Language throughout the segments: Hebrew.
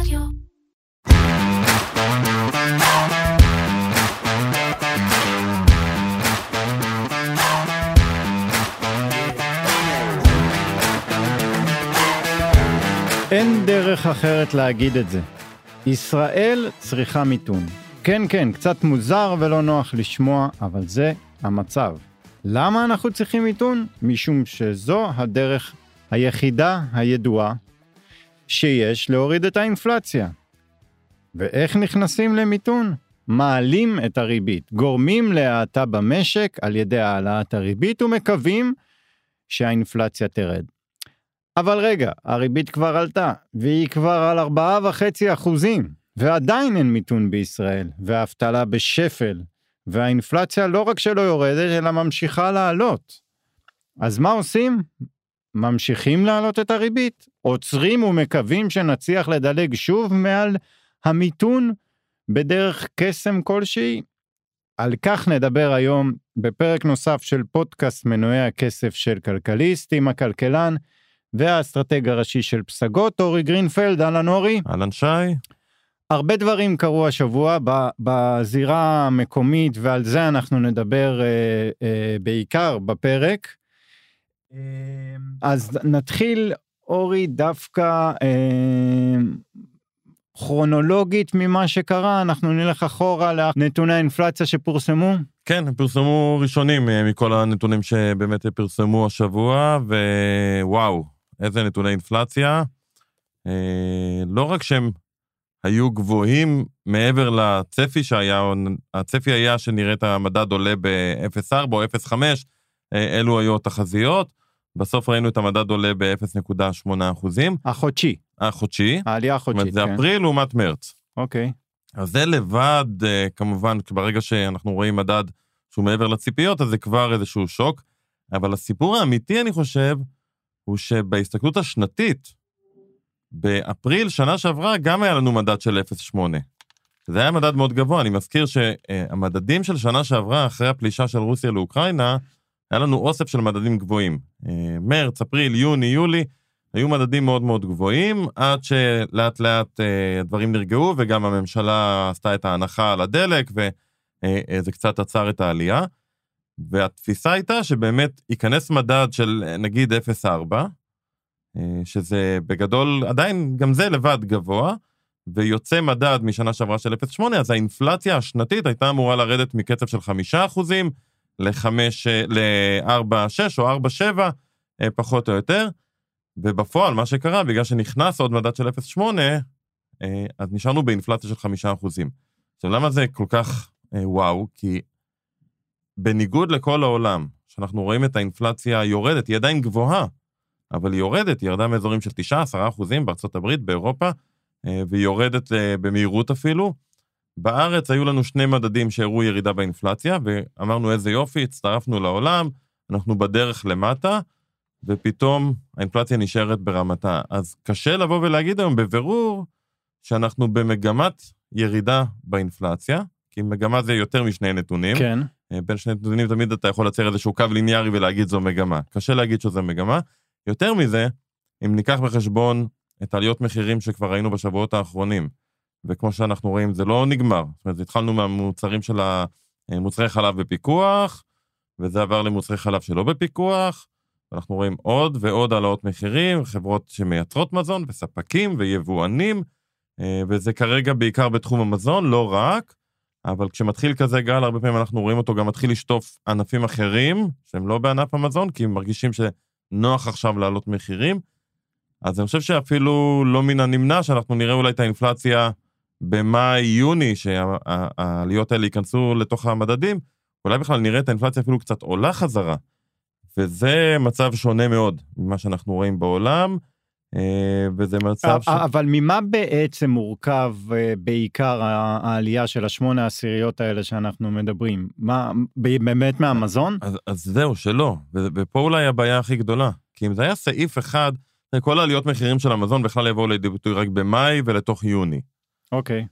רדיו. אין דרך אחרת להגיד את זה. ישראל צריכה מיתון. כן, כן, קצת מוזר ולא נוח לשמוע, אבל זה המצב. למה אנחנו צריכים מיתון? משום שזו הדרך היחידה הידועה שיש להוריד את האינפלציה. ואיך נכנסים למיתון? מעלים את הריבית, גורמים להאטה במשק על ידי העלאת הריבית ומקווים שהאינפלציה תרד. אבל רגע, הריבית כבר עלתה, והיא כבר על 4.5 אחוזים, ועדיין אין מיתון בישראל, והאבטלה בשפל, והאינפלציה לא רק שלא יורדת, אלא ממשיכה לעלות. אז מה עושים? ממשיכים להעלות את הריבית, עוצרים ומקווים שנצליח לדלג שוב מעל המיתון בדרך קסם כלשהי? על כך נדבר היום בפרק נוסף של פודקאסט מנועי הכסף של כלכליסט עם הכלכלן והאסטרטג הראשי של פסגות, אורי גרינפלד, אהלן אורי. אהלן שי. הרבה דברים קרו השבוע בזירה המקומית ועל זה אנחנו נדבר אה, אה, בעיקר בפרק. אז נתחיל אורי דווקא אה, כרונולוגית ממה שקרה אנחנו נלך אחורה לנתוני האינפלציה שפורסמו. כן, הם פרסמו ראשונים אה, מכל הנתונים שבאמת פרסמו השבוע, ווואו, איזה נתוני אינפלציה. אה, לא רק שהם היו גבוהים מעבר לצפי שהיה, הצפי היה שנראה את המדד עולה ב-0.4 או 0.5, אה, אלו היו התחזיות. בסוף ראינו את המדד עולה ב-0.8 אחוזים. החודשי. החודשי. העלייה החודשית, זאת אומרת, זה כן. אפריל לעומת מרץ. אוקיי. אז זה לבד, אה, כמובן, ברגע שאנחנו רואים מדד שהוא מעבר לציפיות, אז זה כבר איזשהו שוק. אבל הסיפור האמיתי, אני חושב, הוא שבהסתכלות השנתית, באפריל שנה שעברה גם היה לנו מדד של 0.8. זה היה מדד מאוד גבוה, אני מזכיר שהמדדים של שנה שעברה, אחרי הפלישה של רוסיה לאוקראינה, היה לנו אוסף של מדדים גבוהים. אה, מרץ, אפריל, יוני, יולי, היו מדדים מאוד מאוד גבוהים, עד שלאט לאט אה, הדברים נרגעו, וגם הממשלה עשתה את ההנחה על הדלק, וזה קצת עצר את העלייה. והתפיסה הייתה שבאמת ייכנס מדד של אה, נגיד 0.4, שזה בגדול, עדיין גם זה לבד גבוה, ויוצא מדד משנה שעברה של 0.8, אז האינפלציה השנתית הייתה אמורה לרדת מקצב של 5 אחוזים ל-4.6 או 4.7, אה, פחות או יותר. ובפועל, מה שקרה, בגלל שנכנס עוד מדד של 0.8, אה, אז נשארנו באינפלציה של 5 אחוזים. עכשיו, למה זה כל כך אה, וואו? כי בניגוד לכל העולם, שאנחנו רואים את האינפלציה יורדת, היא עדיין גבוהה, אבל היא יורדת, היא ירדה מאזורים של 9-10 אחוזים בארצות הברית, באירופה, והיא יורדת במהירות אפילו. בארץ היו לנו שני מדדים שהראו ירידה באינפלציה, ואמרנו איזה יופי, הצטרפנו לעולם, אנחנו בדרך למטה, ופתאום האינפלציה נשארת ברמתה. אז קשה לבוא ולהגיד היום בבירור שאנחנו במגמת ירידה באינפלציה, כי מגמה זה יותר משני נתונים. כן. בין שני נתונים תמיד אתה יכול לצייר איזשהו קו ליניארי ולהגיד זו מגמה. קשה להגיד שזו מגמה. יותר מזה, אם ניקח בחשבון את עליות מחירים שכבר ראינו בשבועות האחרונים, וכמו שאנחנו רואים, זה לא נגמר. זאת אומרת, התחלנו מהמוצרים של מוצרי חלב בפיקוח, וזה עבר למוצרי חלב שלא בפיקוח, ואנחנו רואים עוד ועוד העלאות מחירים, חברות שמייצרות מזון, וספקים, ויבואנים, וזה כרגע בעיקר בתחום המזון, לא רק, אבל כשמתחיל כזה גל, הרבה פעמים אנחנו רואים אותו גם מתחיל לשטוף ענפים אחרים, שהם לא בענף המזון, כי הם מרגישים שנוח עכשיו להעלות מחירים. אז אני חושב שאפילו לא מן הנמנע שאנחנו נראה אולי את האינפלציה במאי-יוני, שהעליות האלה ייכנסו לתוך המדדים, אולי בכלל נראה את האינפלציה אפילו קצת עולה חזרה. וזה מצב שונה מאוד ממה שאנחנו רואים בעולם, וזה מצב ש... אבל ממה בעצם מורכב בעיקר העלייה של השמונה עשיריות האלה שאנחנו מדברים? מה, באמת מהמזון? אז, אז זהו, שלא. ופה אולי הבעיה הכי גדולה. כי אם זה היה סעיף אחד, כל העליות מחירים של המזון בכלל יבואו לידי ביטוי רק במאי ולתוך יוני. אוקיי.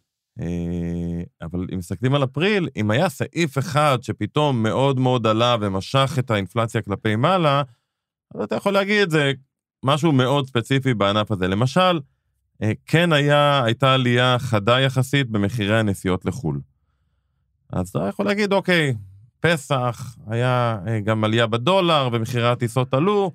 אבל אם מסתכלים על אפריל, אם היה סעיף אחד שפתאום מאוד מאוד עלה ומשך את האינפלציה כלפי מעלה, אז אתה יכול להגיד, זה משהו מאוד ספציפי בענף הזה. למשל, אה, כן היה, הייתה עלייה חדה יחסית במחירי הנסיעות לחו"ל. אז אתה יכול להגיד, אוקיי, פסח, היה אה, גם עלייה בדולר ומחירי הטיסות עלו,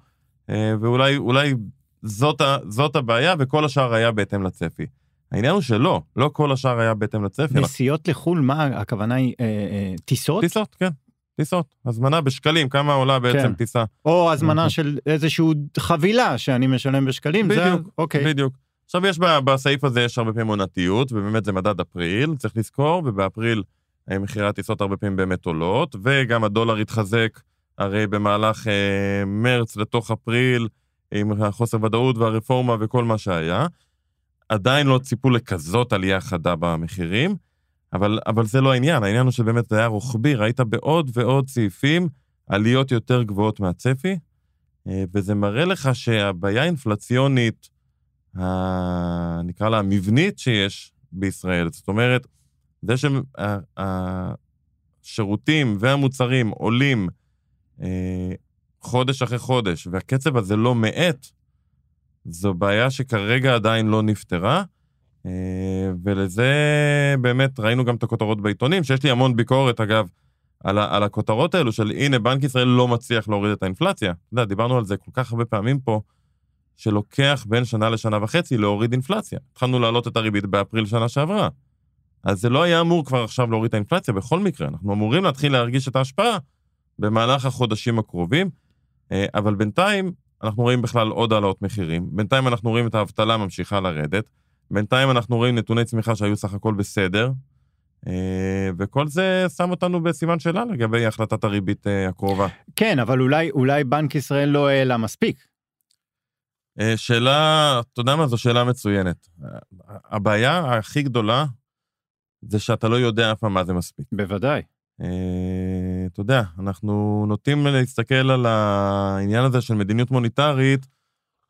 אה, ואולי אולי זאת, זאת הבעיה, וכל השאר היה בהתאם לצפי. העניין הוא שלא, לא כל השאר היה בהתאם לצפי. נסיעות לחו"ל, מה הכוונה היא? אה, אה, טיסות? טיסות, כן. טיסות, הזמנה בשקלים, כמה עולה בעצם כן. טיסה. או הזמנה. של איזושהי חבילה שאני משלם בשקלים, בדיוק, זה, אוקיי. בדיוק. עכשיו יש בסעיף הזה, יש הרבה פעמים עונתיות, ובאמת זה מדד אפריל, צריך לזכור, ובאפריל מחירי הטיסות הרבה פעמים באמת עולות, וגם הדולר התחזק הרי במהלך אה, מרץ לתוך אפריל, עם החוסר ודאות והרפורמה וכל מה שהיה. עדיין לא ציפו לכזאת עלייה חדה במחירים, אבל, אבל זה לא העניין, העניין הוא שבאמת זה היה רוחבי, ראית בעוד ועוד סעיפים עליות יותר גבוהות מהצפי, אה, וזה מראה לך שהבעיה האינפלציונית. נקרא לה המבנית שיש בישראל, זאת אומרת, זה שהשירותים והמוצרים עולים אה, חודש אחרי חודש, והקצב הזה לא מאט, זו בעיה שכרגע עדיין לא נפתרה, אה, ולזה באמת ראינו גם את הכותרות בעיתונים, שיש לי המון ביקורת, אגב, על, ה- על הכותרות האלו של הנה, בנק ישראל לא מצליח להוריד את האינפלציה. אתה יודע, דיברנו על זה כל כך הרבה פעמים פה, שלוקח בין שנה לשנה וחצי להוריד אינפלציה. התחלנו להעלות את הריבית באפריל שנה שעברה. אז זה לא היה אמור כבר עכשיו להוריד את האינפלציה, בכל מקרה, אנחנו אמורים להתחיל להרגיש את ההשפעה במהלך החודשים הקרובים, אה, אבל בינתיים אנחנו רואים בכלל עוד העלאות מחירים, בינתיים אנחנו רואים את האבטלה ממשיכה לרדת, בינתיים אנחנו רואים נתוני צמיחה שהיו סך הכל בסדר, אה, וכל זה שם אותנו בסימן שאלה לגבי החלטת הריבית אה, הקרובה. כן, אבל אולי, אולי בנק ישראל לא העלה מספיק. שאלה, אתה יודע מה, זו שאלה מצוינת. הבעיה הכי גדולה זה שאתה לא יודע אף פעם מה זה מספיק. בוודאי. אתה יודע, אנחנו נוטים להסתכל על העניין הזה של מדיניות מוניטרית,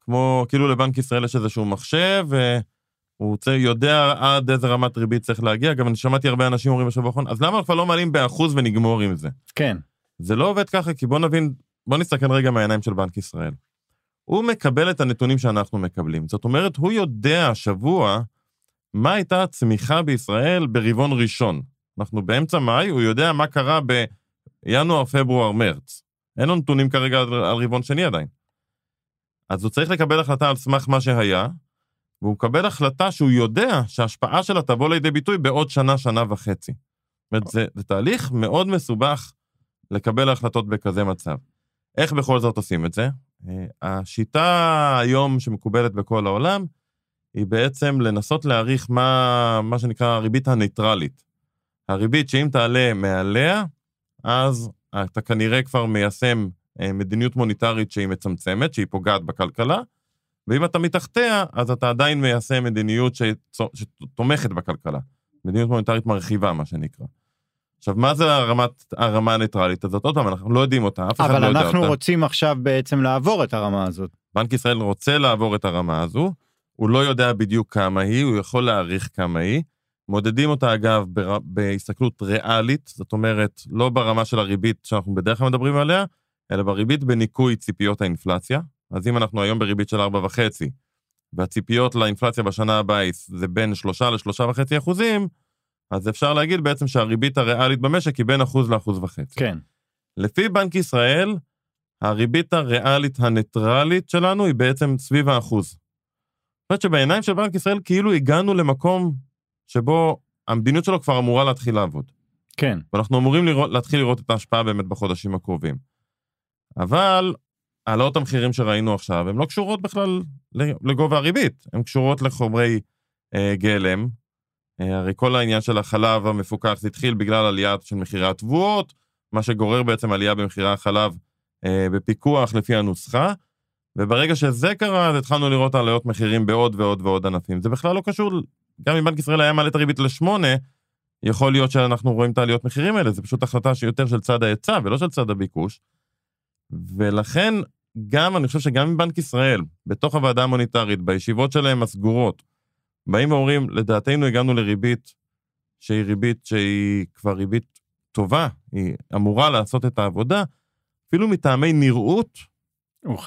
כמו, כאילו לבנק ישראל יש איזשהו מחשב, והוא רוצה, יודע עד איזה רמת ריבית צריך להגיע. גם אני שמעתי הרבה אנשים אומרים בשבוע האחרון, אז למה אנחנו כבר לא מעלים באחוז ונגמור עם זה? כן. זה לא עובד ככה, כי בוא נבין, בוא נסתכל רגע מהעיניים של בנק ישראל. הוא מקבל את הנתונים שאנחנו מקבלים. זאת אומרת, הוא יודע השבוע מה הייתה הצמיחה בישראל ברבעון ראשון. אנחנו באמצע מאי, הוא יודע מה קרה בינואר, פברואר, מרץ. אין לו נתונים כרגע על, על רבעון שני עדיין. אז הוא צריך לקבל החלטה על סמך מה שהיה, והוא מקבל החלטה שהוא יודע שההשפעה שלה תבוא לידי ביטוי בעוד שנה, שנה וחצי. זאת אומרת, זה, זה תהליך מאוד מסובך לקבל החלטות בכזה מצב. איך בכל זאת עושים את זה? אה, השיטה היום שמקובלת בכל העולם, היא בעצם לנסות להעריך מה, מה שנקרא הריבית הניטרלית. הריבית שאם תעלה מעליה, אז אתה כנראה כבר מיישם אה, מדיניות מוניטרית שהיא מצמצמת, שהיא פוגעת בכלכלה, ואם אתה מתחתיה, אז אתה עדיין מיישם מדיניות שתומכת בכלכלה. מדיניות מוניטרית מרחיבה, מה שנקרא. עכשיו, מה זה הרמת, הרמה הניטרלית הזאת? עוד פעם, אנחנו לא יודעים אותה, אף אחד לא יודע אותה. אבל אנחנו רוצים עכשיו בעצם לעבור את הרמה הזאת. בנק ישראל רוצה לעבור את הרמה הזו, הוא לא יודע בדיוק כמה היא, הוא יכול להעריך כמה היא. מודדים אותה, אגב, בר... בהסתכלות ריאלית, זאת אומרת, לא ברמה של הריבית שאנחנו בדרך כלל מדברים עליה, אלא בריבית בניכוי ציפיות האינפלציה. אז אם אנחנו היום בריבית של 4.5, והציפיות לאינפלציה בשנה הבאה זה בין 3 ל-3.5 אחוזים, אז אפשר להגיד בעצם שהריבית הריאלית במשק היא בין אחוז לאחוז וחצי. כן. לפי בנק ישראל, הריבית הריאלית הניטרלית שלנו היא בעצם סביב האחוז. אומרת שבעיניים של בנק ישראל כאילו הגענו למקום שבו המדיניות שלו כבר אמורה להתחיל לעבוד. כן. ואנחנו אמורים לראות, להתחיל לראות את ההשפעה באמת בחודשים הקרובים. אבל העלאות המחירים שראינו עכשיו, הן לא קשורות בכלל לגובה הריבית, הן קשורות לחומרי אה, גלם. אה, הרי כל העניין של החלב המפוקח זה התחיל בגלל עלייה של מחירי התבואות, מה שגורר בעצם עלייה במחירי החלב אה, בפיקוח לפי הנוסחה. וברגע שזה קרה, אז התחלנו לראות עליות מחירים בעוד ועוד ועוד ענפים. זה בכלל לא קשור, גם אם בנק ישראל היה מעלה את הריבית לשמונה, יכול להיות שאנחנו רואים את העליות מחירים האלה, זה פשוט החלטה שיותר של צד ההיצע ולא של צד הביקוש. ולכן, גם, אני חושב שגם אם בנק ישראל, בתוך הוועדה המוניטרית, בישיבות שלהם הסגורות, באים ואומרים, לדעתנו הגענו לריבית שהיא ריבית שהיא כבר ריבית טובה, היא אמורה לעשות את העבודה, אפילו מטעמי נראות,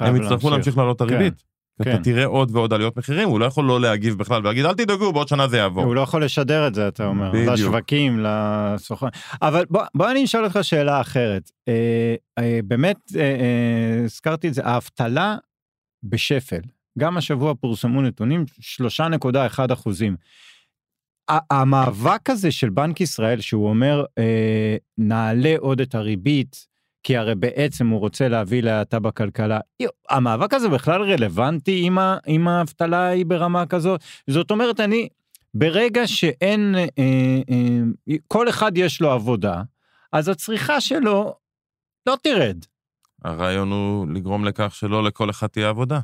הם יצטרכו להמשיך להעלות את הריבית. כן. כן. תראה עוד ועוד עליות מחירים, הוא לא יכול לא להגיב בכלל ולהגיד, אל תדאגו, בעוד שנה זה יעבור. הוא לא יכול לשדר את זה, אתה אומר, בדיוק. לשווקים, לסוכן. אבל בוא, בוא אני אשאל אותך שאלה אחרת. אה, אה, באמת, אה, אה, הזכרתי את זה, האבטלה בשפל. גם השבוע פורסמו נתונים, 3.1 אחוזים. המאבק הזה של בנק ישראל, שהוא אומר, אה, נעלה עוד את הריבית, כי הרי בעצם הוא רוצה להביא להאטה בכלכלה, המאבק הזה בכלל רלוונטי אם האבטלה היא ברמה כזאת? זאת אומרת, אני, ברגע שאין, אה, אה, כל אחד יש לו עבודה, אז הצריכה שלו לא תרד. הרעיון הוא לגרום לכך שלא לכל אחד תהיה עבודה.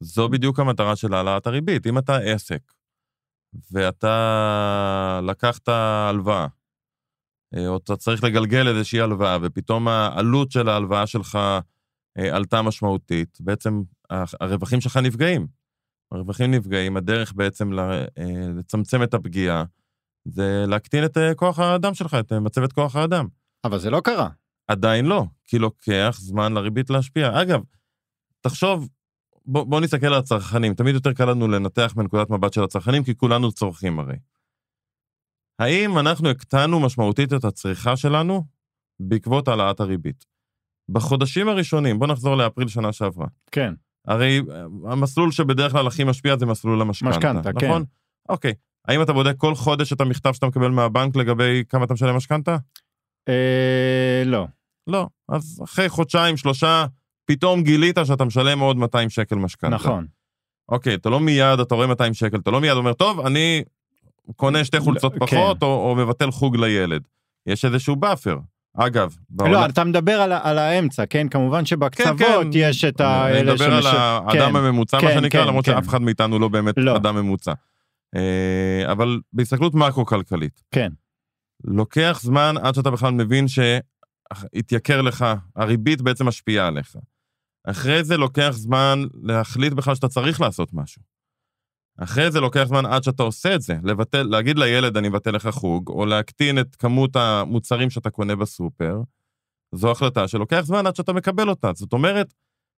זו בדיוק המטרה של העלאת הריבית. אם אתה עסק, ואתה לקחת הלוואה, אה, או אתה צריך לגלגל איזושהי הלוואה, ופתאום העלות של ההלוואה שלך אה, עלתה משמעותית, בעצם הרווחים שלך נפגעים. הרווחים נפגעים, הדרך בעצם אה, לצמצם את הפגיעה, זה להקטין את אה, כוח האדם שלך, את אה, מצבת כוח האדם. אבל זה לא קרה. עדיין לא, כי לוקח זמן לריבית להשפיע. אגב, תחשוב, בוא, בוא נסתכל על הצרכנים, תמיד יותר קל לנו לנתח מנקודת מבט של הצרכנים, כי כולנו צורכים הרי. האם אנחנו הקטנו משמעותית את הצריכה שלנו בעקבות העלאת הריבית? בחודשים הראשונים, בוא נחזור לאפריל שנה שעברה. כן. הרי אה, המסלול שבדרך כלל הכי משפיע זה מסלול המשכנתה, משכנתה, כן. נכון? אוקיי. האם אתה בודק כל חודש את המכתב שאתה מקבל מהבנק לגבי כמה אתה משלם משכנתה? אה, לא. לא. אז אחרי חודשיים, שלושה, פתאום גילית שאתה משלם עוד 200 שקל משכנתה. נכון. אוקיי, אתה לא מיד, אתה רואה 200 שקל, אתה לא מיד אומר, טוב, אני קונה שתי חולצות לא, פחות, כן. או, או מבטל חוג לילד. יש איזשהו buffer. אגב, לא, אתה מדבר על, על האמצע, כן? כמובן שבקצוות כן. יש את אני האלה מדבר על האדם כן, הממוצע, כן, מה שנקרא, כן, למרות כן. שאף אחד מאיתנו לא באמת לא. אדם ממוצע. אה, אבל בהסתכלות מקרו-כלכלית, כן. לוקח זמן עד שאתה בכלל מבין שהתייקר לך, הריבית בעצם משפיעה עליך. אחרי זה לוקח זמן להחליט בכלל שאתה צריך לעשות משהו. אחרי זה לוקח זמן עד שאתה עושה את זה, לבטל, להגיד לילד אני אבטל לך חוג, או להקטין את כמות המוצרים שאתה קונה בסופר, זו החלטה שלוקח זמן עד שאתה מקבל אותה. זאת אומרת,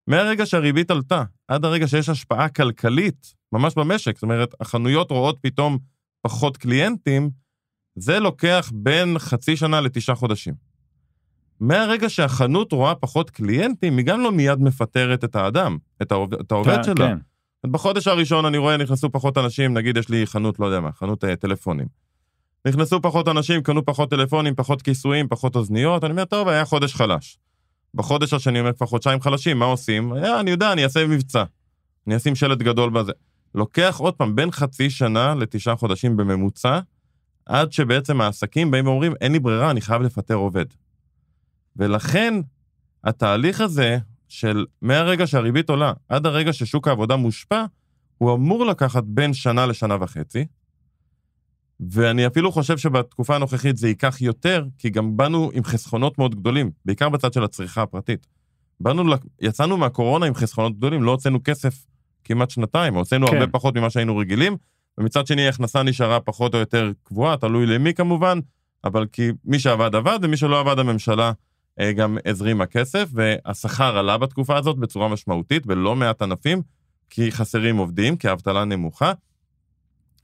מהרגע שהריבית עלתה, עד הרגע שיש השפעה כלכלית, ממש במשק, זאת אומרת, החנויות רואות פתאום פחות קליינטים, זה לוקח בין חצי שנה לתשעה חודשים. מהרגע שהחנות רואה פחות קליינטים, היא גם לא מיד מפטרת את האדם, את העובד, את העובד שלה. כן. בחודש הראשון אני רואה נכנסו פחות אנשים, נגיד יש לי חנות, לא יודע מה, חנות אה, טלפונים. נכנסו פחות אנשים, קנו פחות טלפונים, פחות כיסויים, פחות אוזניות, אני אומר, טוב, היה חודש חלש. בחודש השני אומר כבר חודשיים חלשים, מה עושים? אה, אני יודע, אני אעשה מבצע. אני אשים שלט גדול בזה. לוקח עוד פעם בין חצי שנה לתשעה חודשים בממוצע, עד שבעצם העסקים באים ואומרים, אין לי ברירה, אני חייב לפטר עובד. ולכן, התהליך הזה של מהרגע שהריבית עולה עד הרגע ששוק העבודה מושפע, הוא אמור לקחת בין שנה לשנה וחצי, ואני אפילו חושב שבתקופה הנוכחית זה ייקח יותר, כי גם באנו עם חסכונות מאוד גדולים, בעיקר בצד של הצריכה הפרטית. באנו, יצאנו מהקורונה עם חסכונות גדולים, לא הוצאנו כסף כמעט שנתיים, הוצאנו כן. הרבה פחות ממה שהיינו רגילים, ומצד שני ההכנסה נשארה פחות או יותר קבועה, תלוי למי כמובן, אבל כי מי שעבד עבד, ומי שלא עבד הממשלה גם הזרימה כסף, והשכר עלה בתקופה הזאת בצורה משמעותית בלא מעט ענפים, כי חסרים עובדים, כי האבטלה נמוכה.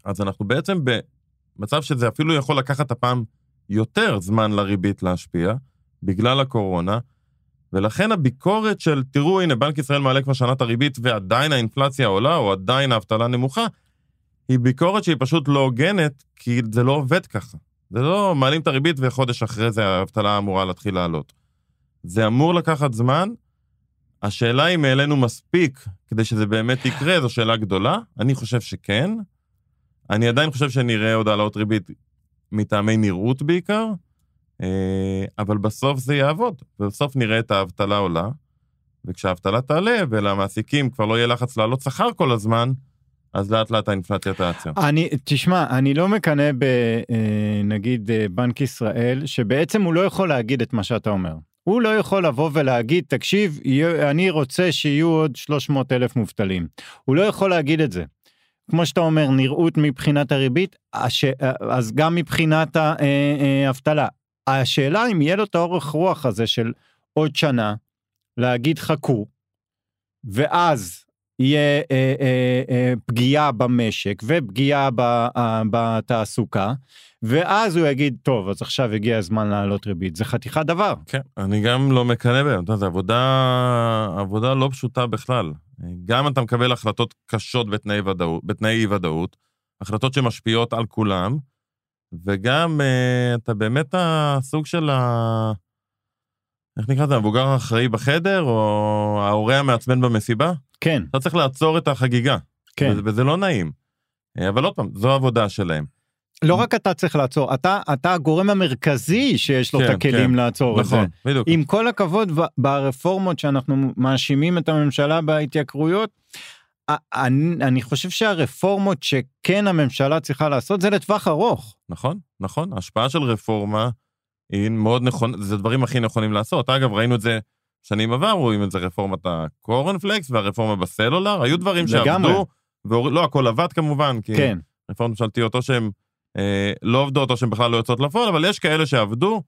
אז אנחנו בעצם במצב שזה אפילו יכול לקחת הפעם יותר זמן לריבית להשפיע, בגלל הקורונה, ולכן הביקורת של, תראו, הנה, בנק ישראל מעלה כבר שנת הריבית ועדיין האינפלציה עולה, או עדיין האבטלה נמוכה, היא ביקורת שהיא פשוט לא הוגנת, כי זה לא עובד ככה. זה לא מעלים את הריבית וחודש אחרי זה האבטלה אמורה להתחיל לעלות. זה אמור לקחת זמן. השאלה אם העלינו מספיק כדי שזה באמת יקרה, זו שאלה גדולה. אני חושב שכן. אני עדיין חושב שנראה עוד העלאות ריבית מטעמי נראות בעיקר, אה, אבל בסוף זה יעבוד. ובסוף נראה את האבטלה עולה, וכשהאבטלה תעלה ולמעסיקים כבר לא יהיה לחץ להעלות שכר כל הזמן, אז לאט לאט האינפלציה תעצר. אני, תשמע, אני לא מקנא בנגיד בנק ישראל, שבעצם הוא לא יכול להגיד את מה שאתה אומר. הוא לא יכול לבוא ולהגיד, תקשיב, אני רוצה שיהיו עוד 300 אלף מובטלים. הוא לא יכול להגיד את זה. כמו שאתה אומר, נראות מבחינת הריבית. אז גם מבחינת אה, האבטלה. השאלה אם יהיה לו את האורך רוח הזה של עוד שנה, להגיד חכו, ואז יהיה אה, אה, אה, פגיעה במשק ופגיעה ב, אה, בתעסוקה, ואז הוא יגיד, טוב, אז עכשיו הגיע הזמן להעלות ריבית. זה חתיכת דבר. כן, אני גם לא מקנא בהם, אתה יודע, זו עבודה, עבודה לא פשוטה בכלל. גם אתה מקבל החלטות קשות בתנאי, ודאות, בתנאי אי-ודאות, החלטות שמשפיעות על כולם, וגם אה, אתה באמת הסוג של ה... איך נקרא לזה, המבוגר האחראי בחדר, או ההורה המעצבן במסיבה? כן, אתה צריך לעצור את החגיגה. כן. וזה, וזה לא נעים. אה, אבל עוד פעם, זו העבודה שלהם. לא רק אתה צריך לעצור, אתה, אתה הגורם המרכזי שיש לו כן, את הכלים כן. לעצור את זה. נכון, בדיוק. עם כל הכבוד ברפורמות שאנחנו מאשימים את הממשלה בהתייקרויות, אני, אני חושב שהרפורמות שכן הממשלה צריכה לעשות זה לטווח ארוך. נכון, נכון. ההשפעה של רפורמה היא מאוד נכון, זה הדברים הכי נכונים לעשות. אגב, ראינו את זה שנים עבר, רואים את זה רפורמת הקורנפלקס והרפורמה בסלולר, היו דברים לגמרי. שעבדו, והור... לא הכל עבד כמובן, כי כן, רפורמות ממשלתיות או שהן אה, לא עובדות או שהן בכלל לא יוצאות לפועל, אבל יש כאלה שעבדו,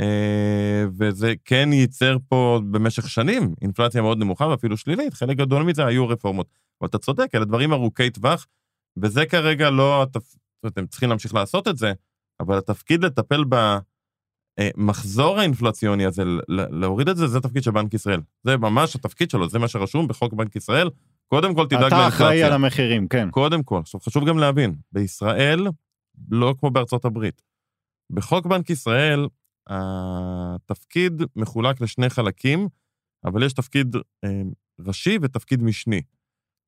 אה, וזה כן ייצר פה במשך שנים אינפלציה מאוד נמוכה ואפילו שלילית, חלק גדול מזה היו רפורמות. אבל אתה צודק, אלה דברים ארוכי טווח, וזה כרגע לא, התפ... הם צריכים להמשיך לעשות את זה, אבל התפקיד לטפל במחזור האינפלציוני הזה, להוריד את זה, זה תפקיד של בנק ישראל. זה ממש התפקיד שלו, זה מה שרשום בחוק בנק ישראל. קודם כל תדאג אתה אחראי על לאינפלציה. המחירים, כן. קודם כל, עכשיו חשוב גם להבין, בישראל, לא כמו בארצות הברית. בחוק בנק ישראל, התפקיד מחולק לשני חלקים, אבל יש תפקיד אה, ראשי ותפקיד משני.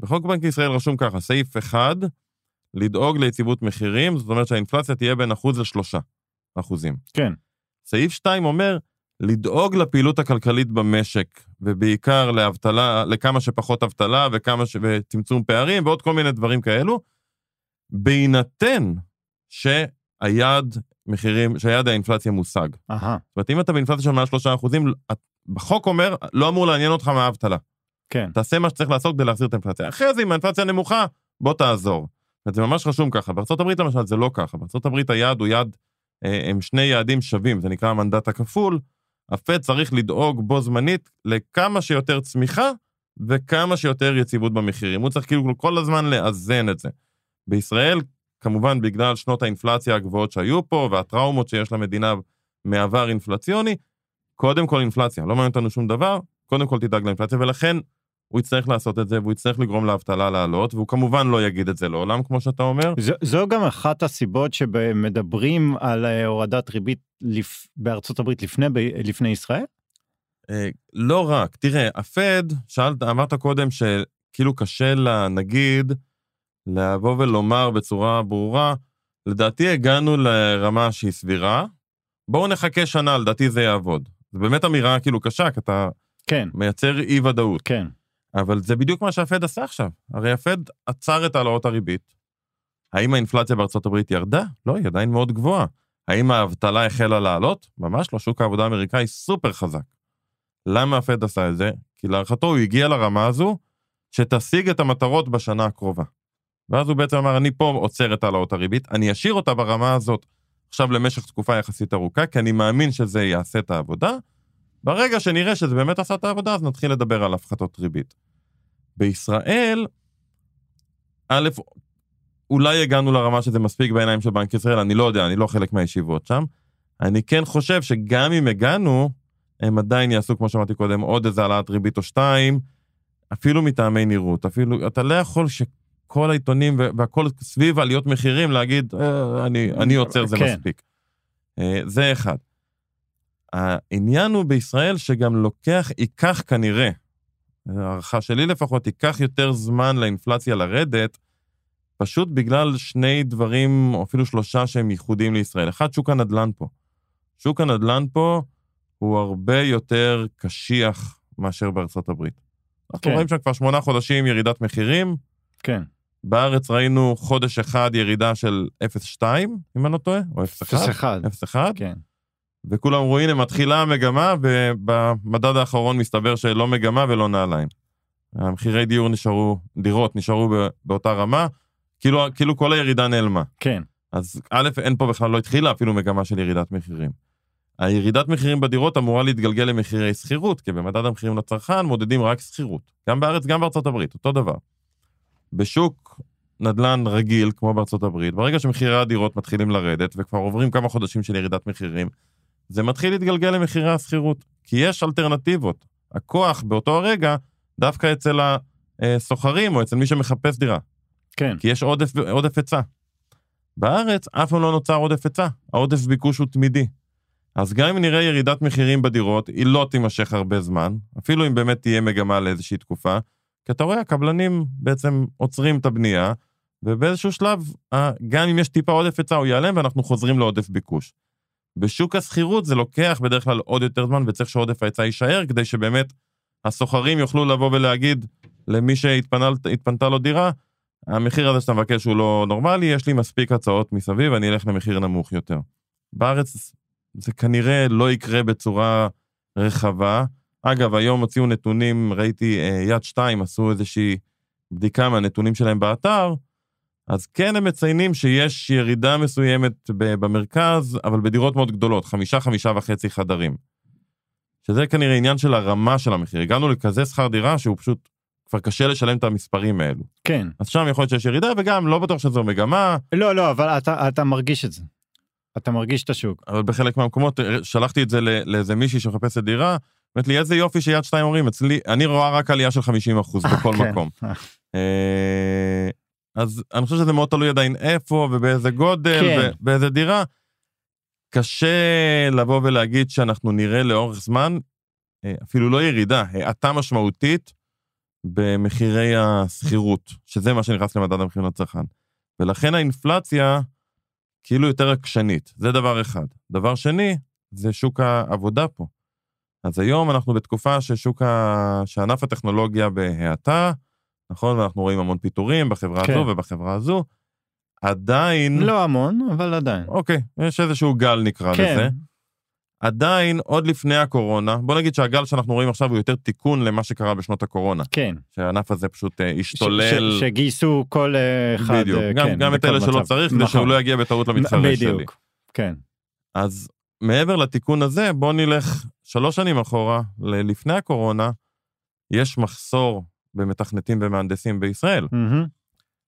בחוק בנק ישראל רשום ככה, סעיף 1, לדאוג ליציבות מחירים, זאת אומרת שהאינפלציה תהיה בין אחוז לשלושה אחוזים. כן. סעיף 2 אומר, לדאוג לפעילות הכלכלית במשק, ובעיקר לאבטלה, לכמה שפחות אבטלה וכמה ש... וצמצום פערים ועוד כל מיני דברים כאלו, בהינתן שהיעד מחירים, שהיעד האינפלציה מושג. זאת אהה, אומרת, אם אתה באינפלציה של מעל שלושה אחוזים, בחוק אומר, לא אמור לעניין אותך מהאבטלה. כן. תעשה מה שצריך לעשות כדי להחזיר את האינפלציה. אחרי זה, אם האינפלציה נמוכה, בוא תעזור. זאת זה ממש רשום ככה. בארה"ב למשל זה לא ככה. בארה"ב היעד הוא יעד, הם שני יעדים שווים, זה נקרא המנדט הכפול. הפד צריך לדאוג בו זמנית לכמה שיותר צמיחה וכמה שיותר יציבות במחירים. הוא צריך כאילו כל הזמן לאזן את זה. בישראל, כמובן בגלל שנות האינפלציה הגבוהות שהיו פה והטראומות שיש למדינה מעבר אינפלציוני, קודם כל אינפלציה, לא מעניין אותנו שום דבר, קודם כל תדאג לאינפלציה, ולכן הוא יצטרך לעשות את זה, והוא יצטרך לגרום לאבטלה לעלות, והוא כמובן לא יגיד את זה לעולם, כמו שאתה אומר. זו, זו גם אחת הסיבות שמדברים על אה, הורדת ריבית לפ... בארצות הברית לפני, ב... לפני ישראל? אה, לא רק, תראה, הפד, שאלת, אמרת קודם שכאילו קשה לנגיד לבוא ולומר בצורה ברורה, לדעתי הגענו לרמה שהיא סבירה, בואו נחכה שנה, לדעתי זה יעבוד. זו באמת אמירה כאילו קשה, כי אתה כן, מייצר אי ודאות. כן. אבל זה בדיוק מה שהפד עשה עכשיו. הרי הפד עצר את העלאות הריבית. האם האינפלציה בארצות הברית ירדה? לא, היא עדיין מאוד גבוהה. האם האבטלה החלה לעלות? ממש לא, שוק העבודה האמריקאי סופר חזק. למה הפד עשה את זה? כי להערכתו הוא הגיע לרמה הזו שתשיג את המטרות בשנה הקרובה. ואז הוא בעצם אמר, אני פה עוצר את העלאות הריבית, אני אשאיר אותה ברמה הזאת עכשיו למשך תקופה יחסית ארוכה, כי אני מאמין שזה יעשה את העבודה. ברגע שנראה שזה באמת עשה את העבודה, אז נתחיל לדבר על הפחתות ריבית. בישראל, א', אולי הגענו לרמה שזה מספיק בעיניים של בנק ישראל, אני לא יודע, אני לא חלק מהישיבות שם. אני כן חושב שגם אם הגענו, הם עדיין יעשו, כמו שאמרתי קודם, עוד איזה העלאת ריבית או שתיים, אפילו מטעמי נראות. אפילו, אתה לא יכול שכל העיתונים והכל סביב עליות מחירים להגיד, אה, אני, אני עוצר, זה כן. מספיק. אה, זה אחד. העניין הוא בישראל שגם לוקח, ייקח כנראה, הערכה שלי לפחות, ייקח יותר זמן לאינפלציה לרדת, פשוט בגלל שני דברים, או אפילו שלושה שהם ייחודיים לישראל. אחד, שוק הנדל"ן פה. שוק הנדל"ן פה הוא הרבה יותר קשיח מאשר בארצות הברית. אנחנו כן. רואים שם כבר שמונה חודשים ירידת מחירים, כן. בארץ ראינו חודש אחד ירידה של 0.2, אם אני לא טועה, או 0.1. 0.1. 0.1, כן. וכולם אמרו, הנה, מתחילה המגמה, ובמדד האחרון מסתבר שלא מגמה ולא נעליים. המחירי דיור נשארו, דירות נשארו באותה רמה, כאילו, כאילו כל הירידה נעלמה. כן. אז א', אין פה בכלל, לא התחילה אפילו מגמה של ירידת מחירים. הירידת מחירים בדירות אמורה להתגלגל למחירי שכירות, כי במדד המחירים לצרכן מודדים רק שכירות. גם בארץ, גם בארצות הברית, אותו דבר. בשוק נדל"ן רגיל, כמו בארצות הברית, ברגע שמחירי הדירות מתחילים לרדת, וכבר עוברים כמה חודשים של ירידת מחירים, זה מתחיל להתגלגל למחירי השכירות. כי יש אלטרנטיבות. הכוח באותו הרגע, דווקא אצל הסוחרים או אצל מי שמחפש דירה. כן. כי יש עודף, עודף היצע. בארץ אף פעם לא נוצר עודף היצע, העודף ביקוש הוא תמידי. אז גם אם נראה ירידת מחירים בדירות, היא לא תימשך הרבה זמן, אפילו אם באמת תהיה מגמה לאיזושהי תקופה, כי אתה רואה, הקבלנים בעצם עוצרים את הבנייה, ובאיזשהו שלב, גם אם יש טיפה עודף היצע, הוא ייעלם ואנחנו חוזרים לעודף ביקוש. בשוק השכירות זה לוקח בדרך כלל עוד יותר זמן, וצריך שעודף ההיצע יישאר, כדי שבאמת הסוחרים יוכלו לבוא ולהגיד למי שהתפנתה לו דירה, המחיר הזה שאתה מבקש הוא לא נורמלי, יש לי מספיק הצעות מסביב, אני אלך למחיר נמוך יותר. בארץ זה כנראה לא יקרה בצורה רחבה. אגב, היום הוציאו נתונים, ראיתי אה, יד שתיים עשו איזושהי בדיקה מהנתונים שלהם באתר, אז כן הם מציינים שיש ירידה מסוימת במרכז, אבל בדירות מאוד גדולות, חמישה, חמישה וחצי חדרים. שזה כנראה עניין של הרמה של המחיר. הגענו לכזה שכר דירה שהוא פשוט כבר קשה לשלם את המספרים האלו. כן. אז שם יכול להיות שיש ירידה, וגם לא בטוח שזו מגמה. לא, לא, אבל אתה, אתה מרגיש את זה. אתה מרגיש את השוק. אבל בחלק מהמקומות, אה, שלחתי את זה לאיזה מישהי שמחפשת דירה, אומרת לי, איזה יופי שיד שתיים אומרים, אצלי, אני רואה רק עלייה של 50 אחוז בכל כן. מקום. אז אני חושב שזה מאוד תלוי עדיין איפה ובאיזה גודל כן. ובאיזה דירה. קשה לבוא ולהגיד שאנחנו נראה לאורך זמן, אה, אפילו לא ירידה, האטה משמעותית במחירי השכירות, שזה מה שנכנס למדד המחירים לצרכן. ולכן האינפלציה כאילו יותר עקשנית, זה דבר אחד. דבר שני, זה שוק העבודה פה. אז היום אנחנו בתקופה ששוק ה... שענף הטכנולוגיה בהאטה, נכון? ואנחנו רואים המון פיטורים בחברה כן. הזו ובחברה הזו. עדיין... לא המון, אבל עדיין. אוקיי, יש איזשהו גל נקרא כן. לזה. עדיין, עוד לפני הקורונה, בוא נגיד שהגל שאנחנו רואים עכשיו הוא יותר תיקון למה שקרה בשנות הקורונה. כן. שהענף הזה פשוט uh, השתולל. ש- שגייסו כל uh, אחד, בדיוק, uh, גם, כן, גם את אלה שלא צריך, כדי שהוא לא יגיע בטעות למתחרה שלי. בדיוק, כן. אז מעבר לתיקון הזה, בוא נלך שלוש שנים אחורה, לפני הקורונה, יש מחסור במתכנתים ומהנדסים בישראל. Mm-hmm.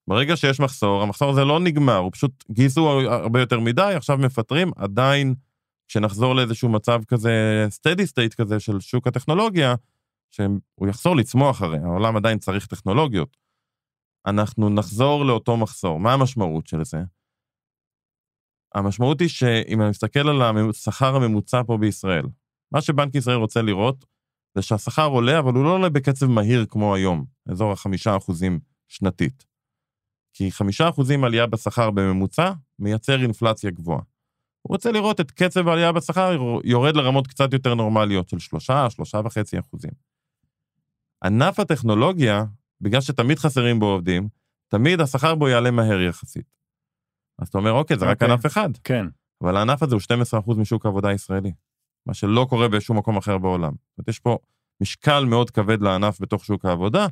ברגע שיש מחסור, המחסור הזה לא נגמר, הוא פשוט גייסו הרבה יותר מדי, עכשיו מפטרים, עדיין כשנחזור לאיזשהו מצב כזה, steady state כזה של שוק הטכנולוגיה, שהוא יחזור לצמוח הרי, העולם עדיין צריך טכנולוגיות. אנחנו נחזור לאותו מחסור. מה המשמעות של זה? המשמעות היא שאם אני מסתכל על השכר הממוצע פה בישראל, מה שבנק ישראל רוצה לראות זה שהשכר עולה, אבל הוא לא עולה בקצב מהיר כמו היום, אזור החמישה אחוזים שנתית. כי חמישה אחוזים עלייה בשכר בממוצע מייצר אינפלציה גבוהה. הוא רוצה לראות את קצב העלייה בשכר יורד לרמות קצת יותר נורמליות של שלושה, שלושה וחצי אחוזים. ענף הטכנולוגיה, בגלל שתמיד חסרים בו עובדים, תמיד השכר בו יעלה מהר יחסית. אז אתה אומר, אוקיי, זה okay. רק אוקיי. ענף אחד. כן. אבל הענף הזה הוא 12% משוק העבודה הישראלי, מה שלא קורה בשום מקום אחר בעולם. זאת אומרת, יש פה משקל מאוד כבד לענף בתוך שוק העבודה,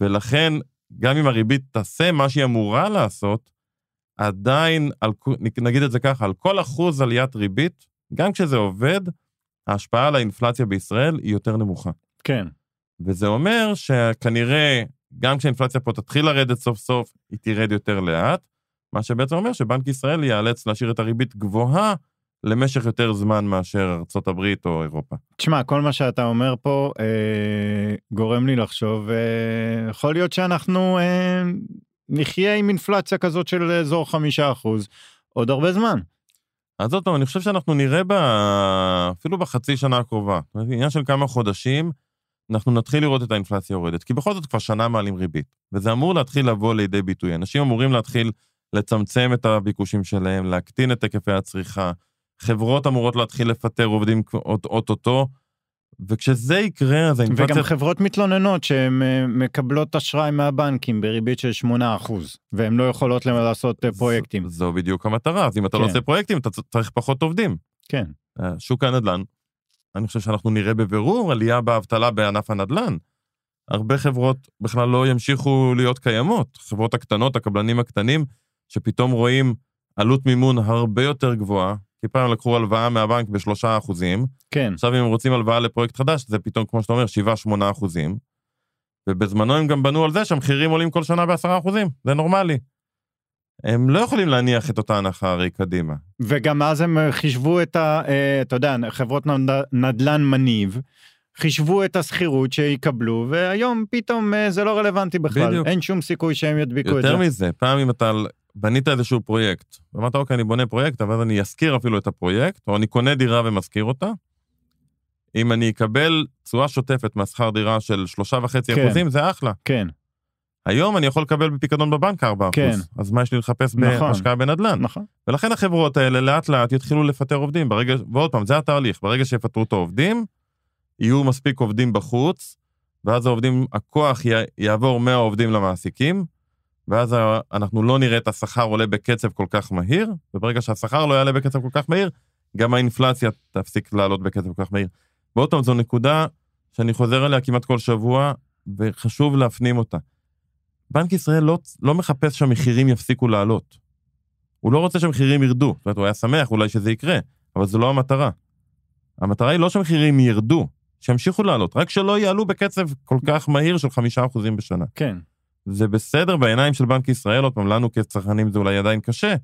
ולכן, גם אם הריבית תעשה מה שהיא אמורה לעשות, עדיין, על, נגיד את זה ככה, על כל אחוז עליית ריבית, גם כשזה עובד, ההשפעה על האינפלציה בישראל היא יותר נמוכה. כן. וזה אומר שכנראה, גם כשהאינפלציה פה תתחיל לרדת סוף סוף, היא תרד יותר לאט, מה שבעצם אומר שבנק ישראל ייאלץ להשאיר את הריבית גבוהה למשך יותר זמן מאשר ארצות הברית או אירופה. תשמע, כל מה שאתה אומר פה אה, גורם לי לחשוב, אה, יכול להיות שאנחנו אה, נחיה עם אינפלציה כזאת של אזור חמישה אחוז עוד הרבה זמן. אז עוד פעם, אני חושב שאנחנו נראה ב... אפילו בחצי שנה הקרובה, עניין של כמה חודשים, אנחנו נתחיל לראות את האינפלציה יורדת, כי בכל זאת כבר שנה מעלים ריבית, וזה אמור להתחיל לבוא לידי ביטוי. אנשים אמורים להתחיל לצמצם את הביקושים שלהם, להקטין את היקפי הצריכה, חברות אמורות להתחיל לפטר עובדים אוטוטו, וכשזה יקרה, אז האינפלציה... וגם חברות מתלוננות שהן אה, מקבלות אשראי מהבנקים בריבית של 8%, והן לא יכולות לעשות אה, פרויקטים. זו בדיוק המטרה, אז אם אתה לא כן. לא עושה פרויקטים, אתה צריך פחות עובדים. כן. אה, שוק הנדל"ן, אני חושב שאנחנו נראה בבירור עלייה באבטלה בענף הנדל"ן. הרבה חברות בכלל לא ימשיכו להיות קיימות. חברות הקטנות, הקבלנים הקטנים, שפתאום רואים עלות מימון הרבה יותר גבוהה, כי פעם לקחו הלוואה מהבנק בשלושה אחוזים, כן, עכשיו אם הם רוצים הלוואה לפרויקט חדש, זה פתאום, כמו שאתה אומר, 7-8 אחוזים. ובזמנו הם גם בנו על זה שהמחירים עולים כל שנה ב-10 אחוזים, זה נורמלי. הם לא יכולים להניח את אותה הנחה הרי קדימה. וגם אז הם חישבו את ה... אה, אתה יודע, חברות נד- נדל"ן מניב, חישבו את השכירות שיקבלו, והיום פתאום אה, זה לא רלוונטי בכלל. בדיוק. אין שום סיכוי שהם ידביקו את זה. יותר מזה, פעם אם אתה בנית איזשהו פרויקט, ואמרת, אוקיי, אני בונה פרויקט, אבל אני אשכיר אפילו את הפרויקט, או אני קונה דירה ומשכיר אותה, אם אני אקבל תשואה שוטפת מהשכר דירה של שלושה וחצי כן. אחוזים, זה אחלה. כן, היום אני יכול לקבל בפיקדון בבנק 4 כן. אחוז, אז מה יש לי לחפש נכון. בהשקעה בנדל"ן? נכון. ולכן החברות האלה לאט לאט יתחילו לפטר עובדים. ברגע, ועוד פעם, זה התהליך, ברגע שיפטרו את העובדים, יהיו מספיק עובדים בחוץ, ואז העובדים, הכוח י, יעבור מהעובדים למעסיקים, ואז אנחנו לא נראה את השכר עולה בקצב כל כך מהיר, וברגע שהשכר לא יעלה בקצב כל כך מהיר, גם האינפלציה תפסיק לעלות בקצב כל כך מהיר. ועוד פעם, זו נקודה שאני חוזר אליה כמעט כל שבוע, וחשוב להפנים אותה. בנק ישראל לא, לא מחפש שהמחירים יפסיקו לעלות. הוא לא רוצה שהמחירים ירדו. זאת אומרת, הוא היה שמח אולי שזה יקרה, אבל זו לא המטרה. המטרה היא לא שהמחירים ירדו, שימשיכו לעלות, רק שלא יעלו בקצב כל כך מהיר של חמישה אחוזים בשנה. כן, זה בסדר בעיניים של בנק ישראל, עוד פעם, לנו כצרכנים זה אולי עדיין קשה.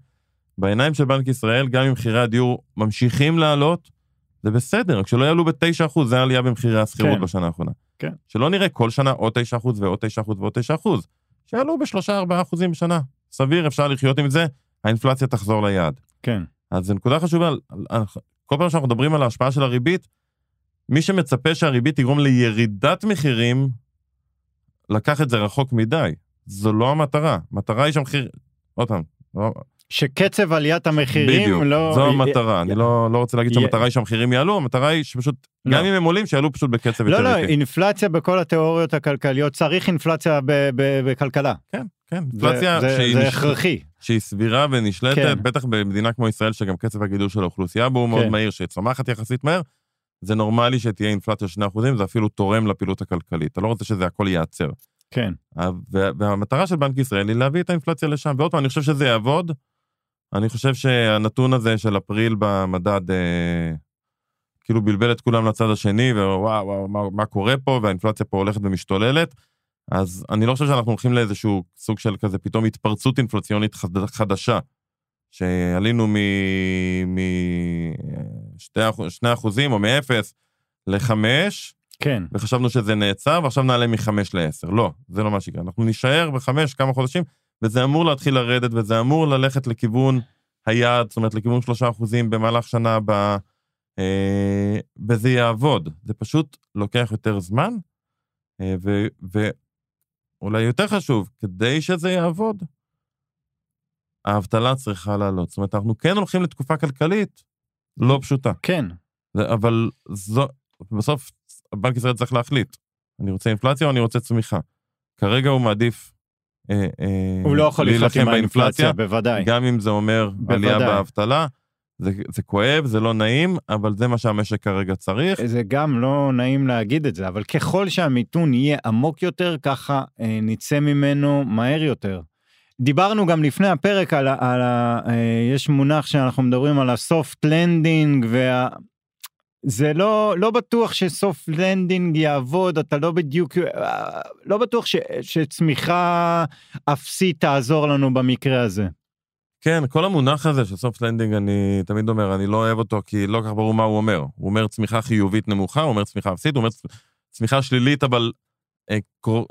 בעיניים של בנק ישראל, גם אם מחירי הדיור ממשיכים לעלות, זה בסדר, רק שלא יעלו ב-9%, זה העלייה במחירי השכירות כן. בשנה האחרונה. כן. שלא נראה כל שנה עוד 9% ועוד 9% ועוד 9%, שיעלו ב-3-4% בשנה. סביר, אפשר לחיות עם זה, האינפלציה תחזור ליעד. כן, אז זו נקודה חשובה, כל פעם שאנחנו מדברים על ההשפעה של הריבית, מי שמצפה שהריבית תגרום לירידת מחירים, לקח את זה רחוק מדי. זו לא המטרה. המטרה היא שהמחיר... עוד פעם, לא- שקצב עליית המחירים בדיוק, לא... זו המטרה. אני לא לא רוצה להגיד שהמטרה היא שהמחירים יעלו, המטרה היא שפשוט, לא. גם אם הם עולים, שיעלו פשוט בקצב לא, יותר לא, איטי. אינפלציה בכל התיאוריות הכלכליות, צריך אינפלציה ב- ב- בכלכלה. כן, כן, אינפלציה זה- שהיא זה הכרחי. שהיא סבירה ונשלטת, כן. בטח במדינה כמו ישראל, שגם קצב הגידול של האוכלוסייה בו הוא מאוד כן. מהיר, שצומחת יחסית מהר, זה נורמלי שתהיה אינפלציה של 2%, זה אפילו תורם לפעילות הכלכלית. אתה לא רוצה שזה הכל ייעצר. כן, וה- והמטרה של בנק ישראל היא להביא את האינפלציה לשם. ועוד פעם, אני חושב שזה יעבוד. אני חושב שהנתון הזה של אפריל במדד, אה, כאילו בלבל את כולם לצד השני, ווואו, וואו, מה, מה קורה פה, והאינפלציה פה הולכת ומשתוללת. אז אני לא חושב שאנחנו הולכים לאיזשהו סוג של כזה פתאום התפרצות אינפלציונית חד, חדשה. שעלינו מ-2 אחוזים או מ-0 ל-5, כן, וחשבנו שזה נעצר, ועכשיו נעלה מ-5 ל-10. לא, זה לא מה שיקרה. אנחנו נישאר ב-5 כמה חודשים, וזה אמור להתחיל לרדת, וזה אמור ללכת לכיוון היעד, זאת אומרת, לכיוון 3 אחוזים במהלך שנה הבאה, אה, וזה יעבוד. זה פשוט לוקח יותר זמן, אה, ו- ואולי יותר חשוב, כדי שזה יעבוד, האבטלה צריכה לעלות. זאת אומרת, אנחנו כן הולכים לתקופה כלכלית לא פשוטה. כן, זה- אבל זו, בסוף בנק ישראל צריך להחליט, אני רוצה אינפלציה או אני רוצה צמיחה. כרגע הוא מעדיף אה, אה, הוא לא יכול להילחם עם האינפלציה, בוודאי. גם אם זה אומר עלייה בוודאי. באבטלה. זה, זה כואב, זה לא נעים, אבל זה מה שהמשק כרגע צריך. זה גם לא נעים להגיד את זה, אבל ככל שהמיתון יהיה עמוק יותר, ככה אה, נצא ממנו מהר יותר. דיברנו גם לפני הפרק על, על ה... אה, יש מונח שאנחנו מדברים על הסופט לנדינג, וה... זה לא, לא בטוח ש soft landing יעבוד, אתה לא בדיוק, אה, לא בטוח ש, שצמיחה אפסית תעזור לנו במקרה הזה. כן, כל המונח הזה של soft landing, אני תמיד אומר, אני לא אוהב אותו כי לא כל כך ברור מה הוא אומר. הוא אומר צמיחה חיובית נמוכה, הוא אומר צמיחה אפסית, הוא אומר צמיחה שלילית, אבל